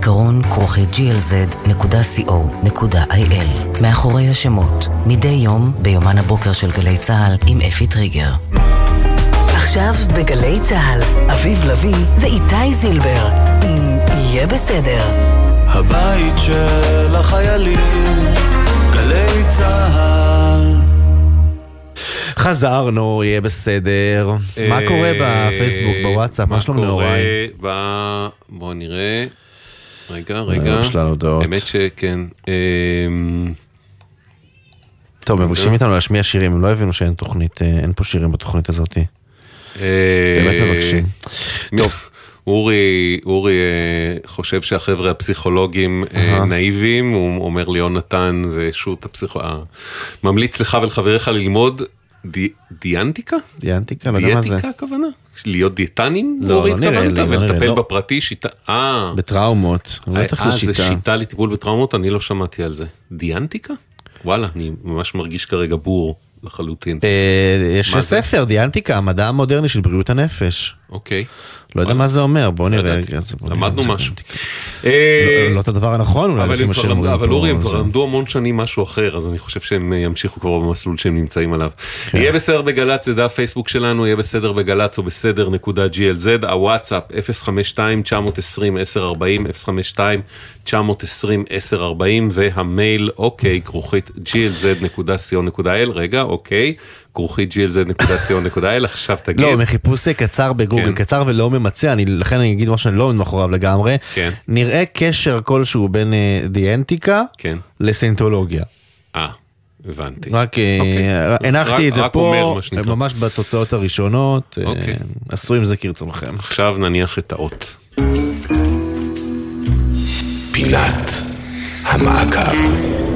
זיכרון כרוכי glz.co.il מאחורי השמות, מדי יום ביומן הבוקר של גלי צה"ל עם אפי טריגר. עכשיו בגלי צה"ל, אביב לביא ואיתי זילבר, אם יהיה בסדר. הבית של החיילים, גלי צה"ל. חזרנו, יהיה בסדר. מה קורה בפייסבוק, בוואטסאפ? מה שלום נהוראי? מה קורה ב... בוא נראה. רגע, רגע. האמת שכן. אמ, טוב, מבקשים מאיתנו להשמיע שירים, הם לא הבינו שאין תוכנית, אין פה שירים בתוכנית הזאת. באמת מבקשים. טוב. אורי, אורי חושב שהחבר'ה הפסיכולוגים נאיבים, הוא אומר ליונתן ושות' הפסיכולוג... ממליץ לך ולחבריך ללמוד דיאנטיקה? דיאנטיקה? לא יודע מה זה. דיאטיקה הכוונה? להיות דיאטנים? לא, לא נראה לי, לא נראה לי. ולטפל בפרטי שיטה, אה. בטראומות. אה, זה שיטה לטיפול בטראומות? אני לא שמעתי על זה. דיאנטיקה? וואלה, אני ממש מרגיש כרגע בור. לחלוטין. יש ספר, דיאנטיקה, המדע המודרני של בריאות הנפש. אוקיי. לא יודע מה זה אומר, בוא נראה. למדנו משהו. לא את הדבר הנכון אולי לפי מה שהם אומרים. אבל אורי, הם כבר למדו המון שנים משהו אחר, אז אני חושב שהם ימשיכו כבר במסלול שהם נמצאים עליו. יהיה בסדר בגל"צ, זה דף פייסבוק שלנו, יהיה בסדר בגל"צ או בסדר נקודה glz, הוואטסאפ 052-920-1040, 052-920-1040, והמייל אוקיי, כרוכית glz.co.il, רגע, אוקיי. כרוכית glz.co.il, עכשיו תגיד. לא, מחיפוש קצר בגוגל, כן. קצר ולא ממצה, אני, לכן אני אגיד מה שאני לא עומד מאחוריו לגמרי. כן. נראה קשר כלשהו בין uh, דיאנטיקה כן. לסינטולוגיה. אה. הבנתי. רק אוקיי. הנחתי את זה רק פה, אומר, ממש בתוצאות הראשונות, אוקיי. עשו עם זה כרצונכם. עכשיו נניח את האות. פינת המעקב.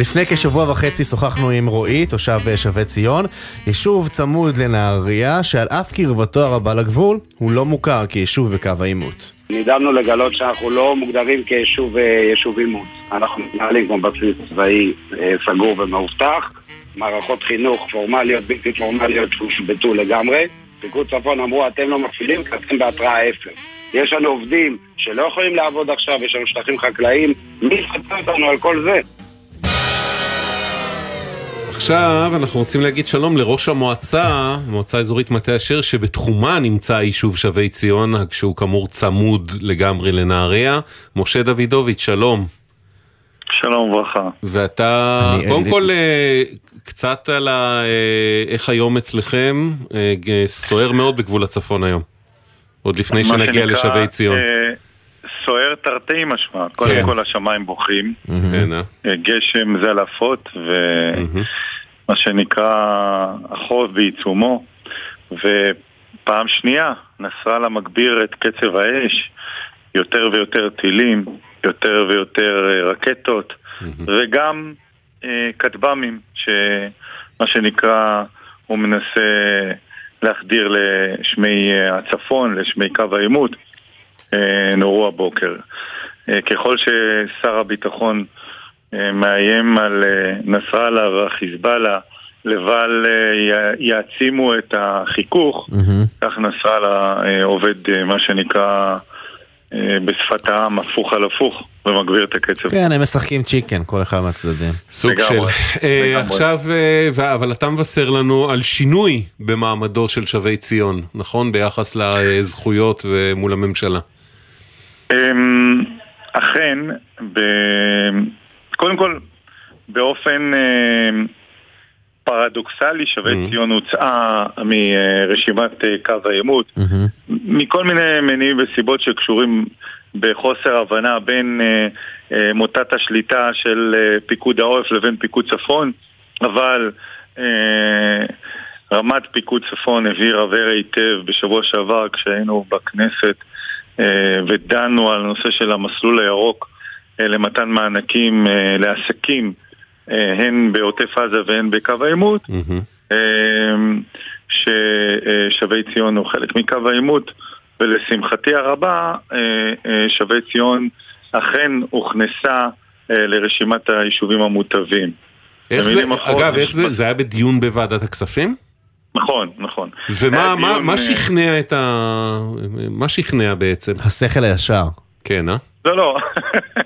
לפני כשבוע וחצי שוחחנו עם רועי, תושב שבי ציון, יישוב צמוד לנהריה, שעל אף קרבתו הרבה לגבול, הוא לא מוכר כיישוב בקו העימות. נדהמנו לגלות שאנחנו לא מוגדרים כיישוב יישוב עימות. אנחנו מתנהלים כמו בסיס צבאי סגור ומאובטח, מערכות חינוך פורמליות, בלתי פורמליות שהושבתו לגמרי. פיקוד צפון אמרו, אתם לא מפעילים, כי אתם בהתראה אפס. יש לנו עובדים שלא יכולים לעבוד עכשיו, יש לנו שטחים חקלאיים, מי יספר אותנו על כל זה? עכשיו אנחנו רוצים להגיד שלום לראש המועצה, מועצה אזורית מטה אשר, שבתחומה נמצא היישוב שבי ציון, שהוא כאמור צמוד לגמרי לנהריה. משה דוידוביץ', שלום. שלום וברכה. ואתה, אני, קודם אני... כל, קצת על ה, איך היום אצלכם, סוער מאוד בגבול הצפון היום. עוד לפני שנגיע לשבי ציון. סוער תרתי משמע, קודם כן. כל השמיים בוכים, mm-hmm. גשם זלעפות ומה שנקרא החורף בעיצומו ופעם שנייה נסראללה מגביר את קצב האש, יותר ויותר טילים, יותר ויותר רקטות mm-hmm. וגם אה, כטב"מים, שמה שנקרא הוא מנסה להחדיר לשמי הצפון, לשמי קו העימות נורו הבוקר. ככל ששר הביטחון מאיים על נסראללה והחיזבאללה לבל יעצימו את החיכוך, mm-hmm. כך נסראללה עובד מה שנקרא בשפת העם הפוך על הפוך ומגביר את הקצב. כן, הם משחקים צ'יקן, כל אחד מהצדדים. סוג של... עכשיו, אבל אתה מבשר לנו על שינוי במעמדו של שבי ציון, נכון? ביחס לזכויות ומול הממשלה. אכן, ב... קודם כל, באופן פרדוקסלי, שבי mm-hmm. ציון הוצאה מרשימת קו העימות, mm-hmm. מכל מיני מניעים וסיבות שקשורים בחוסר הבנה בין uh, מוטת השליטה של פיקוד העורף לבין פיקוד צפון, אבל רמת פיקוד צפון הבהירה very היטב בשבוע שעבר כשהיינו בכנסת ודנו על הנושא של המסלול הירוק למתן מענקים uh, לעסקים uh, הן בעוטף עזה והן בקו העימות, mm-hmm. ששבי ציון הוא חלק מקו העימות ולשמחתי הרבה, שבי ציון אכן הוכנסה לרשימת היישובים המוטבים. איך זה, אגב, איך זה, זה היה בדיון בוועדת הכספים? נכון, נכון. ומה מה, מה שכנע את ה... מה שכנע בעצם? השכל הישר. כן, אה? לא, לא.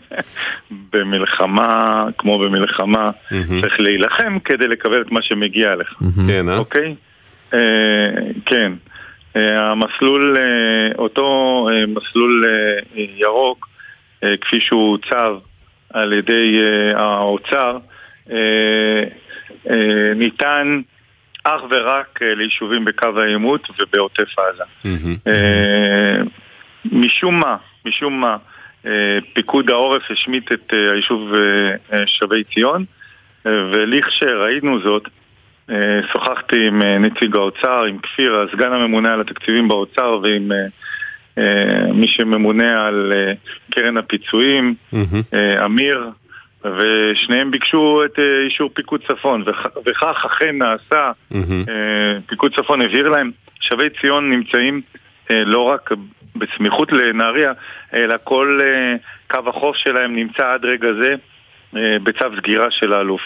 במלחמה, כמו במלחמה, צריך להילחם כדי לקבל את מה שמגיע לך. כן, אה? אוקיי? אה, כן. אה, המסלול, אה, אותו מסלול ירוק, כפי שהוא עוצב על ידי האוצר, ניתן אך ורק ליישובים בקו העימות ובעוטף עזה. משום מה, משום מה, פיקוד העורף השמיט את אה, היישוב אה, אה, שבי ציון, אה, ולכשראינו זאת, אה, שוחחתי עם אה, נציג האוצר, עם כפיר, הסגן הממונה על התקציבים באוצר, ועם אה, אה, מי שממונה על אה, קרן הפיצויים, אה, אמיר, ושניהם ביקשו את אה, אישור פיקוד צפון, וכ- וכך אכן נעשה. אה, פיקוד צפון העביר להם. שבי ציון נמצאים אה, לא רק בסמיכות לנהריה, אלא כל אה, קו החוף שלהם נמצא עד רגע זה אה, בצו סגירה של האלוף.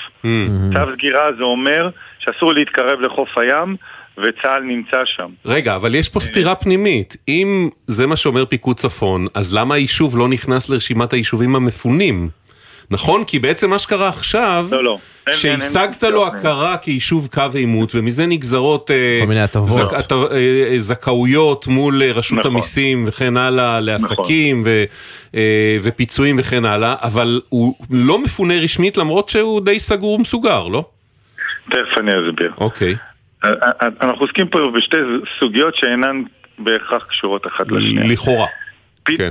צו סגירה זה אומר שאסור להתקרב לחוף הים, וצה"ל נמצא שם. רגע, אבל יש פה סתירה פנימית. אם זה מה שאומר פיקוד צפון, אז למה היישוב לא נכנס לרשימת היישובים המפונים? נכון? כי בעצם מה שקרה עכשיו, לא, לא. שהשגת לו הכרה כיישוב קו עימות, ומזה נגזרות אה, הט- אה, זכאויות מול אה, רשות נכון. המיסים וכן הלאה, לעסקים ו- אה, ופיצויים וכן הלאה, אבל הוא לא מפונה רשמית למרות שהוא די סגור ומסוגר, לא? תכף אני אסביר. אוקיי. אה, אה, אנחנו עוסקים פה בשתי סוגיות שאינן בהכרח קשורות אחת לשנייה. לכאורה. כן.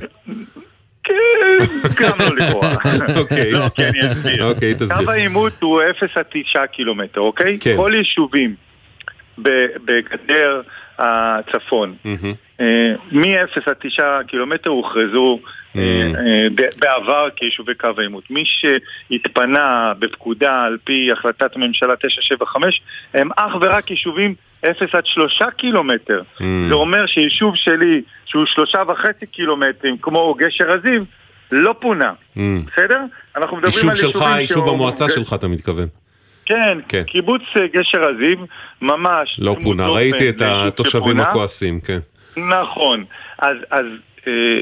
גם לא לכאורה. אוקיי. לא, כי אני אסביר. אוקיי, תסביר. קו העימות הוא 0 עד 9 קילומטר, אוקיי? כן. כל יישובים בגדר הצפון, אה, מ-0 עד 9 קילומטר הוכרזו אה, אה, בעבר כיישובי קו העימות. מי שהתפנה בפקודה על פי החלטת ממשלה 975 הם אך ורק יישובים 0 עד 3 קילומטר. זה אומר שיישוב שלי שהוא שלושה וחצי קילומטרים כמו גשר הזיו לא פונה, בסדר? אנחנו מדברים יישוב על שלך, יישובים יישוב שהוא- במועצה שלך אתה מתכוון. כן, כן. קיבוץ אה, גשר הזיו, ממש. לא פונה, ראיתי את ליישוב התושבים שפונה. הכועסים, כן. נכון. אז, אז אה,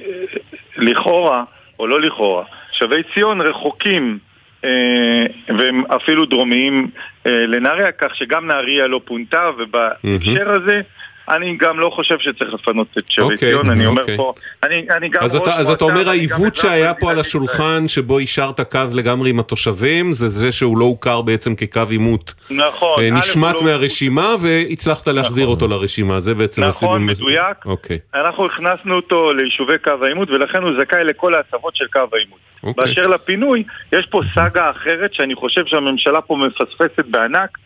לכאורה, או לא לכאורה, שבי ציון רחוקים אה, והם אפילו דרומיים אה, לנהריה, כך שגם נהריה לא פונתה, ובהקשר הזה אני גם לא חושב שצריך לפנות את שבי אוקיי, ציון, אני אומר אוקיי. פה, אני, אני גם אז אתה, אז אתה אומר העיוות שהיה פה על. השולחן שבו אישרת קו לגמרי עם התושבים זה זה שהוא לא הוכר בעצם כקו עימות. נכון. אה, נשמט לא- מהרשימה והצלחת להחזיר אותו לרשימה, זה בעצם נכון, מדויק. אוקיי. אנחנו הכנסנו אותו ליישובי קו העימות ולכן הוא זכאי לכל ההטבות של קו העימות. אוקיי. באשר לפינוי, יש פה סאגה אחרת שאני חושב שהממשלה פה מפספסת בענק.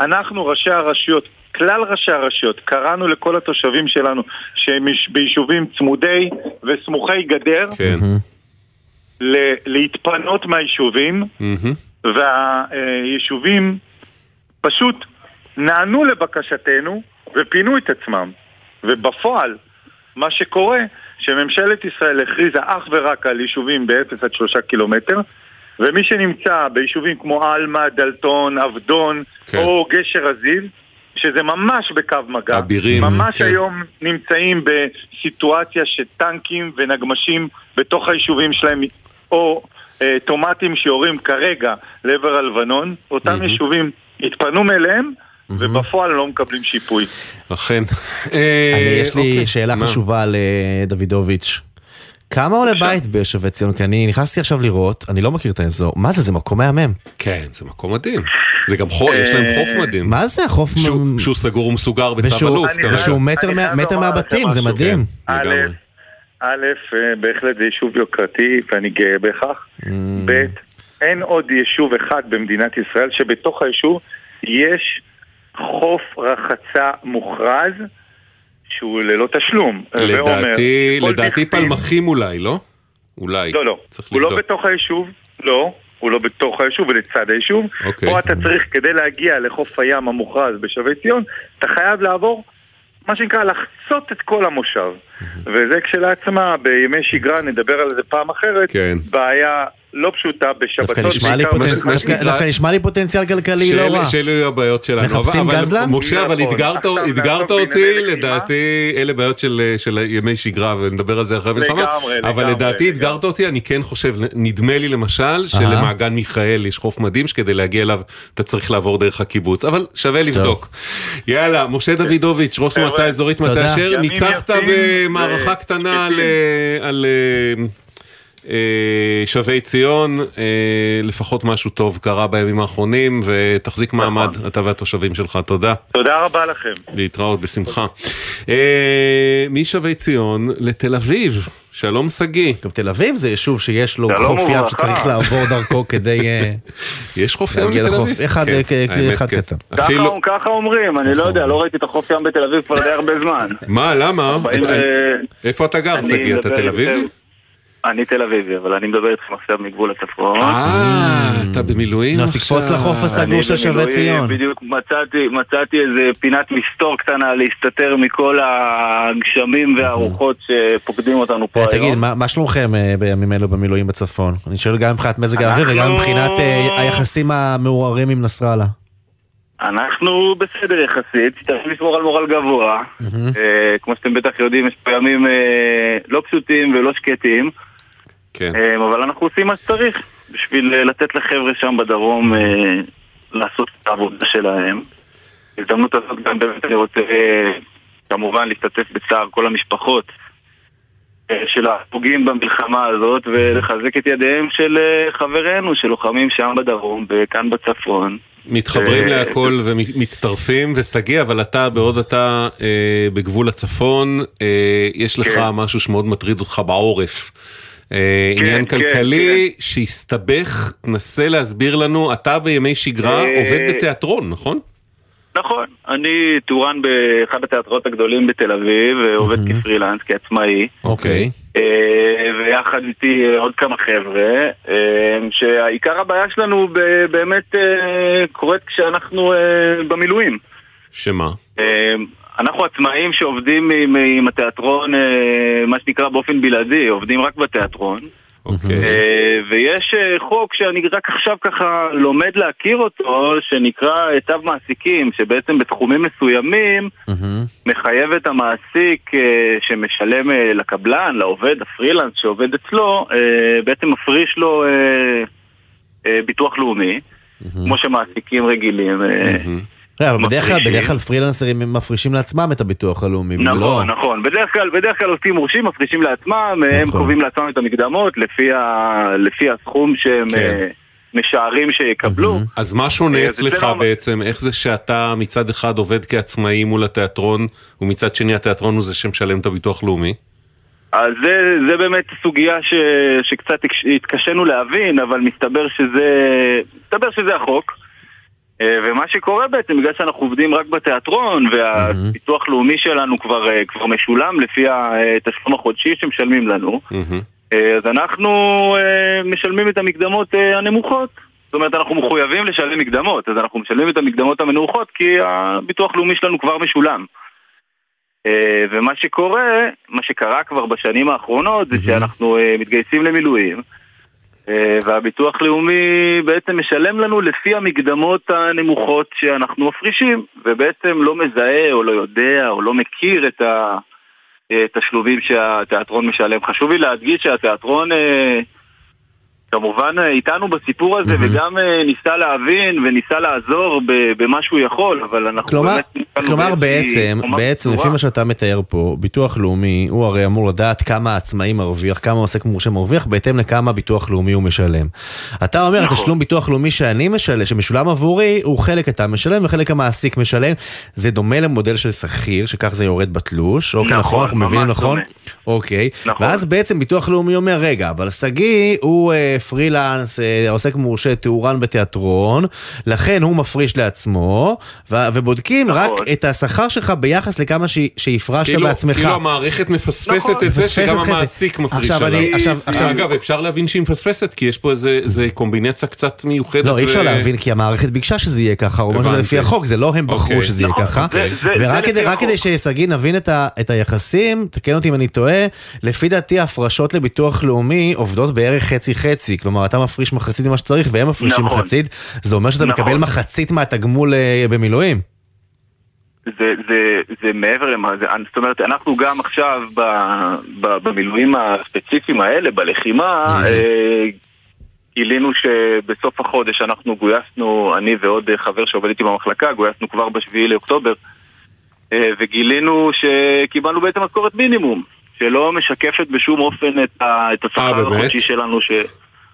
אנחנו, ראשי הרשויות, כלל ראשי הרשויות, קראנו לכל התושבים שלנו שהם יש- ביישובים צמודי וסמוכי גדר כן. ל- להתפנות מהיישובים מהמם. והיישובים פשוט נענו לבקשתנו ופינו את עצמם. ובפועל, מה שקורה, שממשלת ישראל הכריזה אך ורק על יישובים ב-0 עד 3 קילומטר, ומי שנמצא ביישובים כמו עלמה, דלתון, עבדון כן. או גשר הזיו, שזה ממש בקו מגע, אבירים, ממש כן. היום נמצאים בסיטואציה שטנקים ונגמשים בתוך היישובים שלהם, או אה, טומטים שיורים כרגע לעבר הלבנון, אותם יישובים התפנו מאליהם, ובפועל לא מקבלים שיפוי. אכן. אני, יש לי אוקיי. שאלה מה? חשובה לדוידוביץ'. כמה עולה בית בשבי ציון? כי אני נכנסתי עכשיו לראות, אני לא מכיר את האזור. מה זה, זה מקום מהמם. כן, זה מקום מדהים. זה גם חוף, יש להם חוף מדהים. מה זה החוף? שהוא- שהוא סגור ומסוגר בצו אלוף. ושהוא מטר מהבתים, זה. מדהים. א', אה, בהחלט זה יישוב יוקרתי ואני גאה בכך. ב', אין עוד יישוב אחד במדינת ישראל שבתוך היישוב יש חוף רחצה מוכרז שהוא ללא תשלום. ואומר, לדעתי, לדעתי פלמחים אולי, לא? אולי. לא, לא. צריך הוא לא. בתוך היישוב, לא. הוא לא בתוך היישוב, הוא לצד היישוב. אוקיי. פה אתה צריך, כדי להגיע לחוף הים המוכרז בשבי ציון, אתה חייב לעבור, מה שנקרא, לחצות את כל המושב. וזה כשלעצמה, בימי שגרה, נדבר על זה פעם אחרת, כן. בעיה לא פשוטה בשבתות. דווקא נשמע לי פוטנציאל כלכלי לא רע. שאלו יהיו הבעיות שלנו. מחפשים גזלן? משה, אבל נכון. אתגרת אותי, לדעתי אלה בעיות של ימי שגרה, ונדבר על זה אחרי המלחמה. לגמרי, לגמרי. אבל לדעתי אתגרת אותי, אני כן חושב, נדמה לי למשל, שלמעגן מיכאל יש חוף מדהים, שכדי להגיע אליו אתה צריך לעבור דרך הקיבוץ, אבל שווה לבדוק. יאללה, משה דוידוביץ', ראש מועצה אזורית מטה אשר, ניצחת במערכה קטנה על... שבי ציון, לפחות משהו טוב קרה בימים האחרונים, ותחזיק מעמד, אתה והתושבים שלך, תודה. תודה רבה לכם. להתראות, בשמחה. משבי ציון לתל אביב, שלום שגיא. גם תל אביב זה יישוב שיש לו חוף ים שצריך לעבור דרכו כדי... יש חוף ים בתל אביב? אחד קטן. ככה אומרים, אני לא יודע, לא ראיתי את החוף ים בתל אביב כבר די הרבה זמן. מה, למה? איפה אתה גר, שגיא? אתה תל אביבי? אני תל אביבי, אבל אני מדבר איתכם עכשיו מגבול הצפון. אה, אתה במילואים עכשיו. תקפוץ לחוף הסגור של שבי ציון. בדיוק מצאתי איזה פינת מסתור קטנה להסתתר מכל הגשמים והרוחות שפוקדים אותנו פה היום. תגיד, מה שלומכם בימים אלו במילואים בצפון? אני שואל גם מבחינת מזג האוויר וגם מבחינת היחסים המעורערים עם נסראללה. אנחנו בסדר יחסית, צריך לשמור על מורל גבוה. כמו שאתם בטח יודעים, יש פה ימים לא פשוטים ולא שקטים. כן. אבל אנחנו עושים מה שצריך בשביל לתת לחבר'ה שם בדרום לעשות את העבודה שלהם. בהזדמנות הזאת גם באמת אני רוצה כמובן להשתתף בצער כל המשפחות של הפוגעים במלחמה הזאת ולחזק את ידיהם של חברינו שלוחמים שם בדרום וכאן בצפון. מתחברים להכל ומצטרפים, ושגיא, אבל אתה, בעוד אתה אה, בגבול הצפון, אה, יש לך כן. משהו שמאוד מטריד אותך בעורף. אה, כן, עניין כן, כלכלי כן. שהסתבך, תנסה להסביר לנו, אתה בימי שגרה אה... עובד בתיאטרון, נכון? נכון, אני טורן באחד התיאטרות הגדולים בתל אביב, ועובד mm-hmm. כפרילנס, כעצמאי. אוקיי. Okay. ויחד איתי עוד כמה חבר'ה, שהעיקר הבעיה שלנו באמת קורית כשאנחנו במילואים. שמה? אנחנו עצמאים שעובדים עם, עם התיאטרון, מה שנקרא באופן בלעדי, עובדים רק בתיאטרון. אוקיי. ויש חוק שאני רק עכשיו ככה לומד להכיר אותו, שנקרא צו מעסיקים, שבעצם בתחומים מסוימים מחייב את המעסיק שמשלם לקבלן, לעובד, הפרילנס שעובד אצלו, בעצם מפריש לו ביטוח לאומי, כמו שמעסיקים רגילים. אבל בדרך כלל, בדרך כלל פרילנסרים מפרישים לעצמם את הביטוח הלאומי, נכון, לא... נכון, בדרך כלל, בדרך כלל עושים מורשים מפרישים לעצמם, נכון. הם קובעים לעצמם את המקדמות לפי, ה, לפי הסכום שהם כן. משערים שיקבלו. אז מה שונה אצלך בעצם, איך זה שאתה מצד אחד עובד כעצמאי מול התיאטרון, ומצד שני התיאטרון הוא זה שמשלם את הביטוח לאומי? אז זה, זה באמת סוגיה ש, שקצת התקשינו להבין, אבל מסתבר שזה, מסתבר שזה החוק. ומה שקורה בעצם, בגלל שאנחנו עובדים רק בתיאטרון והביטוח לאומי שלנו כבר, כבר משולם לפי התשלום החודשי שמשלמים לנו, אז אנחנו משלמים את המקדמות הנמוכות. זאת אומרת, אנחנו מחויבים לשלם מקדמות, אז אנחנו משלמים את המקדמות הנמוכות כי הביטוח לאומי שלנו כבר משולם. ומה שקורה, מה שקרה כבר בשנים האחרונות זה שאנחנו מתגייסים למילואים והביטוח לאומי בעצם משלם לנו לפי המקדמות הנמוכות שאנחנו מפרישים ובעצם לא מזהה או לא יודע או לא מכיר את התשלומים שהתיאטרון משלם. חשוב לי להדגיש שהתיאטרון כמובן איתנו בסיפור הזה mm-hmm. וגם ניסה להבין וניסה לעזור במה שהוא יכול, אבל אנחנו כלומר, באמת... כלומר בעצם, בעצם לפי מה שאתה מתאר פה, ביטוח לאומי הוא הרי אמור לדעת כמה עצמאי מרוויח, כמה עוסק מורשה מרוויח, בהתאם לכמה ביטוח לאומי הוא משלם. אתה אומר, נכון. התשלום ביטוח לאומי שאני משלם, שמשולם עבורי, הוא חלק אתה משלם וחלק המעסיק משלם. זה דומה למודל של שכיר, שכך זה יורד בתלוש, אוקיי, נכון, אנחנו מבינים נכון? אוקיי, נכון. ואז בעצם ביטוח לאומי אומר, רגע, אבל שגיא הוא... פרילנס, עוסק מורשה, תאורן בתיאטרון, לכן הוא מפריש לעצמו, ובודקים נכון. רק את השכר שלך ביחס לכמה שהפרשת כאילו, בעצמך. כאילו המערכת מפספסת נכון. את זה שגם המעסיק מפריש עכשיו עליו. אני, עכשיו, עכשיו... אגב, אפשר להבין שהיא מפספסת, כי יש פה איזה קומבינציה קצת מיוחדת. לא, אי אפשר ו... להבין, כי המערכת ביקשה שזה יהיה ככה, או משהו לפי החוק, זה לא הם בחרו אוקיי. שזה נכון, יהיה ככה. זה, זה, ורק זה כדי, ששגיא נבין את היחסים, תקן אותי אם אני טועה, לפי דעתי ההפרשות לביטוח לאומי עובדות בערך חצי-חצי. חצי, כלומר אתה מפריש מחצית ממה שצריך והם מפרישים נכון. מחצית, זה אומר שאתה נכון. מקבל מחצית מהתגמול אה, במילואים. זה, זה, זה מעבר למה, זה, זאת אומרת, אנחנו גם עכשיו ב, ב, במילואים הספציפיים האלה, בלחימה, אה, גילינו שבסוף החודש אנחנו גויסנו, אני ועוד אה, חבר שעובד איתי במחלקה, גויסנו כבר בשביעי לאוקטובר, אה, וגילינו שקיבלנו בעצם משכורת מינימום, שלא משקפת בשום אופן את, את השכר? החודשי שלנו, שממש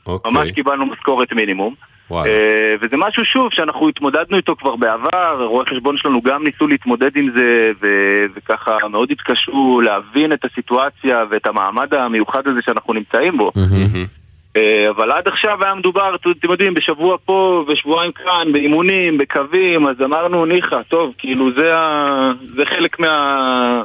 אוקיי. קיבלנו משכורת מינימום. וואלה. אה, וזה משהו שוב שאנחנו התמודדנו איתו כבר בעבר, רואי חשבון שלנו גם ניסו להתמודד עם זה ו- וככה מאוד התקשו להבין את הסיטואציה ואת המעמד המיוחד הזה שאנחנו נמצאים בו. אה, אבל עד עכשיו היה מדובר, אתם יודעים, בשבוע פה ושבועיים כאן, באימונים, בקווים, אז אמרנו ניחא, טוב, כאילו זה, ה... זה חלק מה...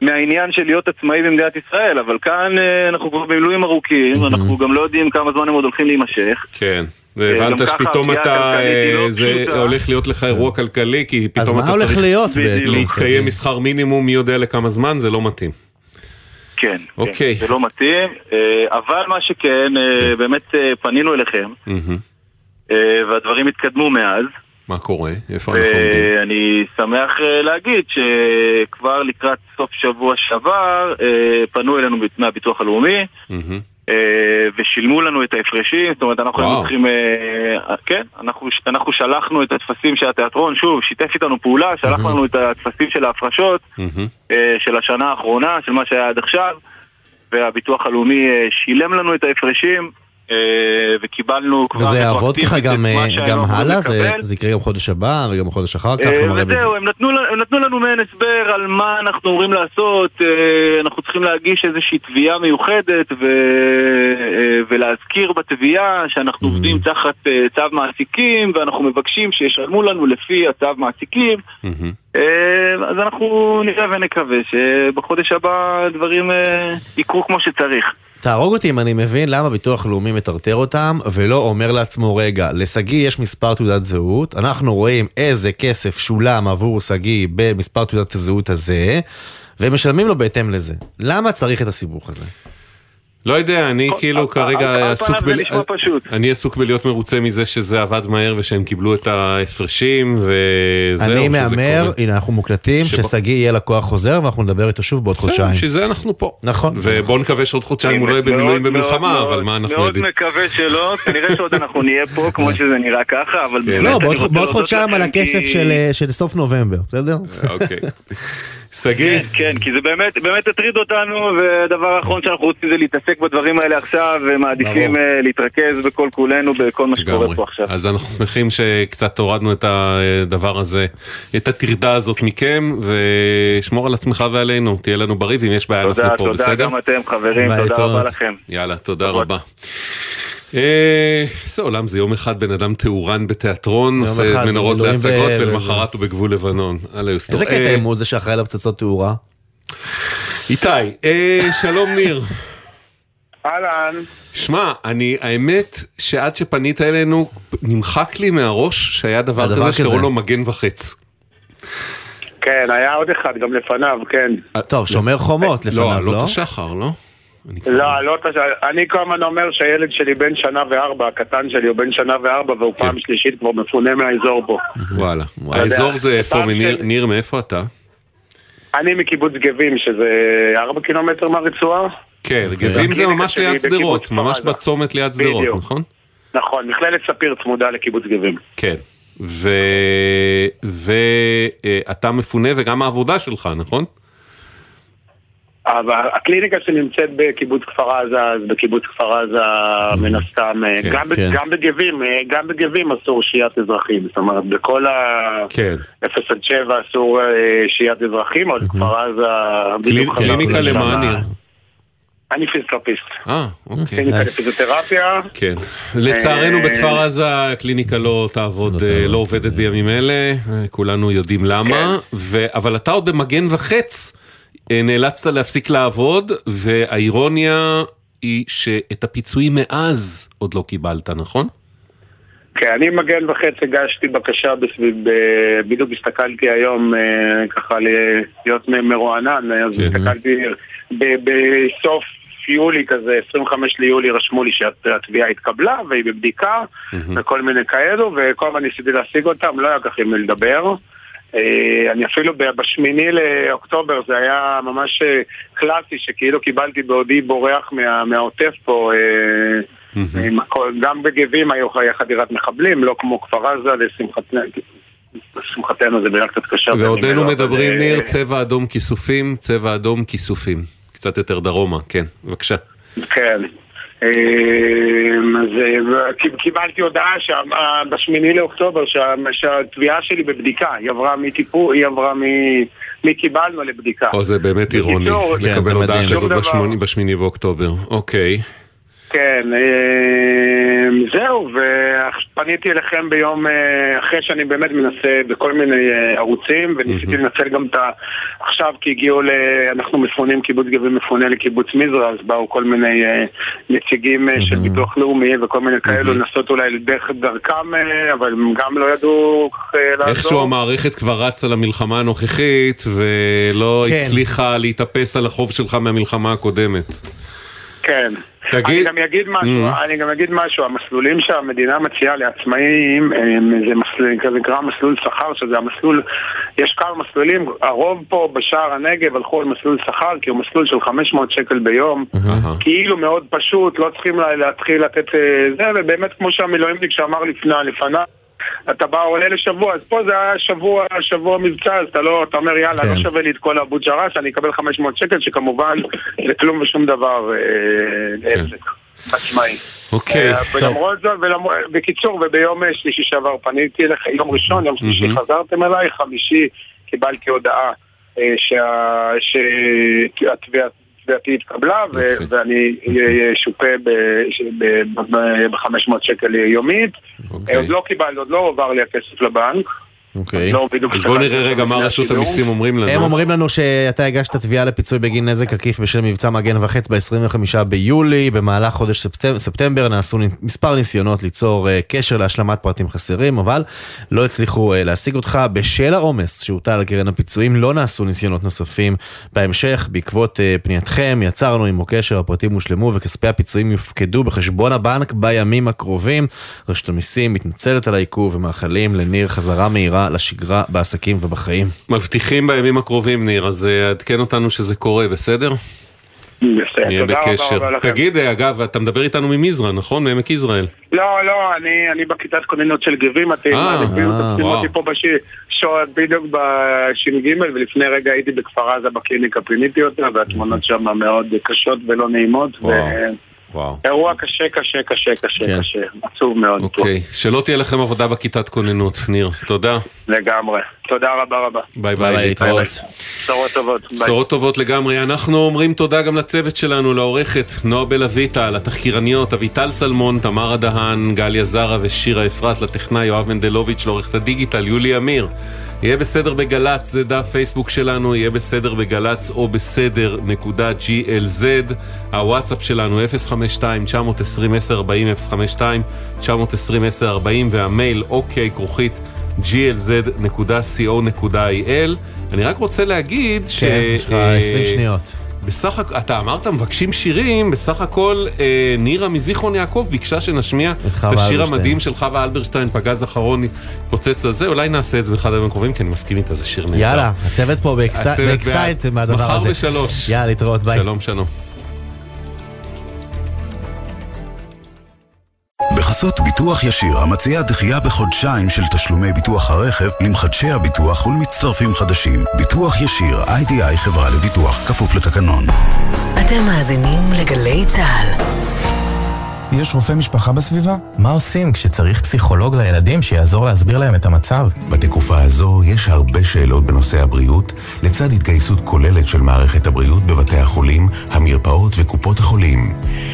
מהעניין של להיות עצמאי במדינת ישראל, אבל כאן אה, אנחנו כבר במילואים ארוכים, אנחנו גם לא יודעים כמה זמן הם עוד הולכים להימשך. כן. גם והבנת שפתאום אתה, היא לא אה, זה. הולך להיות לך אירוע כלכלי, כי אז פתאום מה אתה הולך צריך להיות בעצם, להתקיים? משכר מינימום מי יודע לכמה זמן, זה לא מתאים. כן, אוקיי. כן, זה לא מתאים, אה, אבל מה שכן, אה, באמת אה, פנינו אליכם. אה, והדברים התקדמו מאז. מה קורה? איפה אנחנו עומדים? ואני שמח אה, להגיד שכבר לקראת סוף שבוע שעבר אה, פנו אלינו מהביטוח הלאומי. אה, ושילמו לנו את ההפרשים, זאת אומרת אנחנו. היינו צריכים, אה, כן, אנחנו, אנחנו שלחנו את הטפסים של התיאטרון, שוב, שיתף איתנו פעולה, שלח לנו את הטפסים של ההפרשות. אה, של השנה האחרונה, של מה שהיה עד עכשיו, והביטוח הלאומי אה, שילם לנו את ההפרשים, אה, וקיבלנו כבר וזה יעבוד ככה גם, אה, גם הלאה? זה-. זה יקרה גם חודש הבא וגם חודש אחר כך? אה, וזהו, הם נתנו, לנו- הם נתנו לנו מעין הסבר על מה אנחנו אמורים לעשות, אה, אנחנו צריכים להגיש איזושהי תביעה מיוחדת ו... אה, ולהזכיר בתביעה שאנחנו עובדים תחת אה, צו מעסיקים ואנחנו מבקשים שישלמו לנו לפי הצו מעסיקים. אה, אז אנחנו נראה ונקווה שבחודש הבא הדברים אה, יקרו כמו שצריך. תהרוג אותי אם אני מבין למה ביטוח לאומי מטרטר אותם ולא אומר לעצמו רגע, לשגיא יש מספר תעודת זהות, אנחנו רואים איזה כסף שולם עבור שגיא במספר תעודת הזהות הזה ומשלמים לו בהתאם לזה. למה צריך את הסיבוך הזה? לא יודע, אני כאילו על כרגע עסוק ב... אני עסוק בלהיות מרוצה מזה שזה עבד מהר ושהם קיבלו את ההפרשים וזהו. אני מהמר. הנה אנחנו מוקלטים, ששגיא יהיה לקוח חוזר ואנחנו נדבר איתו שוב בעוד בסדר, חודשיים. בשביל זה אנחנו פה. נכון. ובוא נקווה שעוד חודשיים הוא לא יהיה מאוד, במילואים מאוד, במלחמה, מאוד, אבל מה אנחנו מאוד יודעים? מקווה שלא, כנראה שעוד אנחנו נהיה פה כמו שזה נראה ככה, אבל באמת לא, בעוד- חודשיים על הכסף אה, של סוף נובמבר, בסדר? אוקיי. שגיא? כן, כן, כי זה באמת, באמת הטריד אותנו, והדבר האחרון שאנחנו רוצים זה להתעסק בדברים האלה עכשיו, ומעדיפים אה, להתרכז בכל כולנו בכל מה שקורה. פה עכשיו. אז אנחנו שמחים שקצת הורדנו את הדבר הזה, את הטרדה הזאת מכם, ושמור על עצמך ועלינו, תהיה לנו בריא, ואם יש בעיה אנחנו תודה, פה, תודה בסדר? גם אתם חברים, תודה טוב. רבה לכם. יאללה, תודה רבה. אה, איזה עולם זה יום אחד בן אדם תאורן בתיאטרון, עושה מנורות להצגות ולמחרת הוא בגבול לבנון. איזה קטע אה, אם הוא זה שאחראי לפצצות תאורה? איתי, אה, שלום ניר. אהלן. שמע, אני, האמת שעד שפנית אלינו, נמחק לי מהראש שהיה דבר כזה. שקראו לו מגן וחץ. כן, היה עוד אחד גם לפניו, כן. טוב, שומר חומות לא, לפניו, עלות לא? השחר, לא? לא, לא, תש- אני כל הזמן אומר שהילד שלי בן שנה וארבע, הקטן שלי הוא בן שנה וארבע והוא כן. פעם שלישית כבר מפונה מהאזור פה. וואלה. האזור זה איפה, ניר, מאיפה אתה? אני מקיבוץ גבים, שזה ארבע קילומטר מהרצועה. כן, גבים זה ממש ליד שדרות, ממש. בצומת ליד שדרות. נכון? נכון, מכללת ספיר צמודה לקיבוץ גבים. כן. ואתה מפונה וגם העבודה שלך, נכון? אבל הקליניקה שנמצאת בקיבוץ כפר עזה, אז בקיבוץ כפר עזה מן הסתם, אה, כן, גם כן. גם בגבים, אה, גם בגבים אסור שהיית אזרחים, זאת אומרת בכל ה... כן. 0 עד 7 אסור אה, שהיית אזרחים, אבל כפר עזה... קליניקה ניר? אני פיזיותרפיסט. אה, אוקיי. קליניקה לפיזיותרפיה. כן. לצערנו בכפר עזה הקליניקה לא תעבוד, אה, לא עובדת בימים אלה, כולנו יודעים למה, ו- אבל אתה עוד במגן וחץ נאלצת להפסיק לעבוד, והאירוניה היא שאת הפיצויים מאז עוד לא קיבלת, נכון? כן, אני מגן וחץ הגשתי בקשה בדיוק הסתכלתי היום אה, ככה להיות מרוענן, אז כן. הסתכלתי בסוף יולי כזה, 25 ליולי רשמו לי שהתביעה התקבלה והיא בבדיקה וכל מיני כאלו, וכל הזמן ניסיתי להשיג אותם, לא היה כך עם מי לדבר. אה, אני אפילו בשמיני לאוקטובר זה היה ממש אה, קלאסי שכאילו קיבלתי בעודי בורח מה, מהעוטף פה mm-hmm. גם בגבים היו חדירת מחבלים, לא כמו כפר עזה לשמחתנו זה מילה קצת קשה. ועודנו מדברים ניר, צבע אדום כיסופים, צבע אדום כיסופים. קצת יותר דרומה, כן, בבקשה. כן. אז קיבלתי הודעה בשמיני לאוקטובר שהתביעה שלי בבדיקה, היא עברה מטיפול, היא עברה מי קיבלנו לבדיקה. או זה באמת אירוני, לקבל כן, הודעה כזאת בשמיני באוקטובר, אוקיי. כן, אה, זהו, ופניתי אליכם ביום, אה, אחרי שאני באמת מנסה בכל מיני אה, ערוצים, וניסיתי לנצל גם את ה... עכשיו, כי הגיעו ל... אנחנו מפונים, קיבוץ גבים מפונה לקיבוץ מזרע, אז באו כל מיני נציגים של ביטוח לאומי וכל מיני כאלו, לנסות אולי דרך דרכם, אבל הם גם לא ידעו לעזור. איכשהו המערכת כבר רצה למלחמה הנוכחית, ולא כן. הצליחה להתאפס על החוב שלך מהמלחמה הקודמת. כן. תגיד... אני גם אגיד משהו, mm. אני גם אגיד משהו, המסלולים שהמדינה מציעה לעצמאים, זה מסלול, כזה נקרא מסלול שכר, שזה המסלול, יש כמה מסלולים, הרוב פה בשער הנגב הלכו על מסלול שכר, כי הוא מסלול של 500 שקל ביום, כאילו מאוד פשוט, לא צריכים להתחיל לתת אה, זה, ובאמת כמו שהמילואימניק שאמר לפני, לפניו, אתה בא עולה לשבוע, אז פה זה היה שבוע, שבוע מבצע, אז אתה לא, אתה אומר יאללה, לא כן. לא שווה לי את כל אבו ג'רס, אני אקבל 500 שקל, שכמובן זה כלום ושום דבר אה, כן. לעסק. עצמאי. אוקיי. אה, ולמרות זאת, בקיצור, וביום שלישי שעבר פניתי אליך, יום ראשון, יום שלישי חזרתם אליי, חמישי קיבלתי הודעה אה, תביעתי התקבלה ואני אשופה ב-500 שקל יומית. אוקיי. עוד לא קיבלתי, עוד לא עובר לי הכסף לבנק. אוקיי. לא אז בוא נראה רגע מה רשות המיסים אומרים לנו. הם אומרים לנו שאתה הגשת תביעה לפיצוי בגין נזק עקיף בשל מבצע מגן וחץ ב-25 ביולי. במהלך חודש ספטמבר נעשו מספר ניסיונות ליצור אה, קשר להשלמת פרטים חסרים, אבל לא הצליחו אה, להשיג אותך. בשל העומס שהוטל על קרן הפיצויים לא נעשו ניסיונות נוספים בהמשך. בעקבות אה, פנייתכם יצרנו עמו קשר, הפרטים הושלמו וכספי הפיצויים יופקדו בחשבון הבנק בימים הקרובים. רשות המיסים מתנצלת על העיכוב ומאחלים לניר חזרה מהירה לשגרה בעסקים ובחיים. מבטיחים בימים הקרובים, ניר, אז אה, עדכן אותנו שזה קורה, בסדר? בסדר, נהיה בקשר. תגיד, אה, אגב, אתה מדבר איתנו ממזרע, נכון? מעמק יזרעאל. לא, לא, אני, אני בכיתת כוננות של גבים, אתם אה, אותי פה בשעות בדיוק בש"ג, ולפני רגע הייתי בכפר עזה בקליניקה, פיניתי אותה, והתמונות שם מאוד קשות ולא נעימות. וואו. אירוע קשה, קשה, קשה, קשה, כן. קשה, עצוב מאוד. אוקיי, פה. שלא תהיה לכם עבודה בכיתת כוננות, ניר, תודה. לגמרי, תודה רבה רבה. ביי ביי, להתראות. בשורות טובות. בשורות טובות לגמרי. אנחנו אומרים תודה גם לצוות שלנו, לעורכת נועה בלויטה, לתחקירניות אביטל סלמון, תמרה דהן, גליה זרה ושירה אפרת, לטכנאי יואב מנדלוביץ', לעורכת הדיגיטל יולי אמיר. יהיה בסדר בגל"צ, זה דף פייסבוק שלנו, יהיה בסדר בגל"צ או בסדר נקודה glz. הוואטסאפ שלנו 052-920-1040, 052-920-1040 והמייל אוקיי כרוכית glz.co.il. אני רק רוצה להגיד כן, ש... כן, יש לך 20 שניות. בסך הכל, אתה אמרת מבקשים שירים, בסך הכל אה, נירה מזיכרון יעקב ביקשה שנשמיע את השיר המדהים של חווה אלברשטיין, פגז אחרון פוצץ הזה, אולי נעשה את זה באחד הימים הקרובים, כי אני מסכים איתה, זה שיר נהדר. יאללה, הצוות פה ב excite מהדבר הזה. מחר בשלוש. יאללה, להתראות, ביי. שלום, שלום. בחסות ביטוח ישיר, המציע דחייה בחודשיים של תשלומי ביטוח הרכב למחדשי הביטוח ולמצטרפים חדשים. ביטוח ישיר, IDI חברה לביטוח, כפוף לתקנון. אתם מאזינים לגלי צה"ל. יש רופא משפחה בסביבה? מה עושים כשצריך פסיכולוג לילדים שיעזור להסביר להם את המצב? בתקופה הזו יש הרבה שאלות בנושא הבריאות, לצד התגייסות כוללת של מערכת הבריאות בבתי החולים, המרפאות וקופות החולים.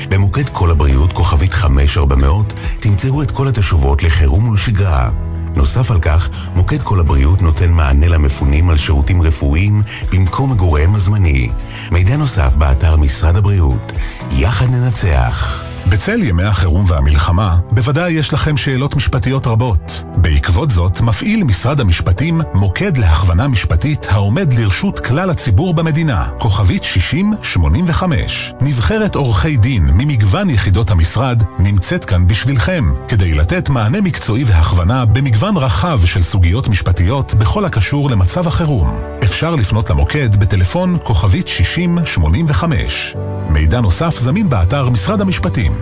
במוקד כל הבריאות, כוכבית 5400, תמצאו את כל התשובות לחירום ולשגרה. נוסף על כך, מוקד כל הבריאות נותן מענה למפונים על שירותים רפואיים במקום מגוריהם הזמני. מידע נוסף באתר משרד הבריאות. יחד ננצח. בצל ימי החירום והמלחמה, בוודאי יש לכם שאלות משפטיות רבות. בעקבות זאת מפעיל משרד המשפטים מוקד להכוונה משפטית העומד לרשות כלל הציבור במדינה, כוכבית 6085. נבחרת עורכי דין ממגוון יחידות המשרד נמצאת כאן בשבילכם, כדי לתת מענה מקצועי והכוונה במגוון רחב של סוגיות משפטיות בכל הקשור למצב החירום. אפשר לפנות למוקד בטלפון כוכבית 6085. מידע נוסף זמין באתר משרד המשפטים.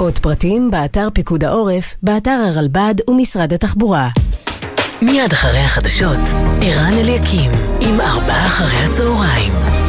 עוד פרטים באתר פיקוד העורף, באתר הרלב"ד ומשרד התחבורה. מיד אחרי החדשות, ערן אליקים, עם ארבעה אחרי הצהריים.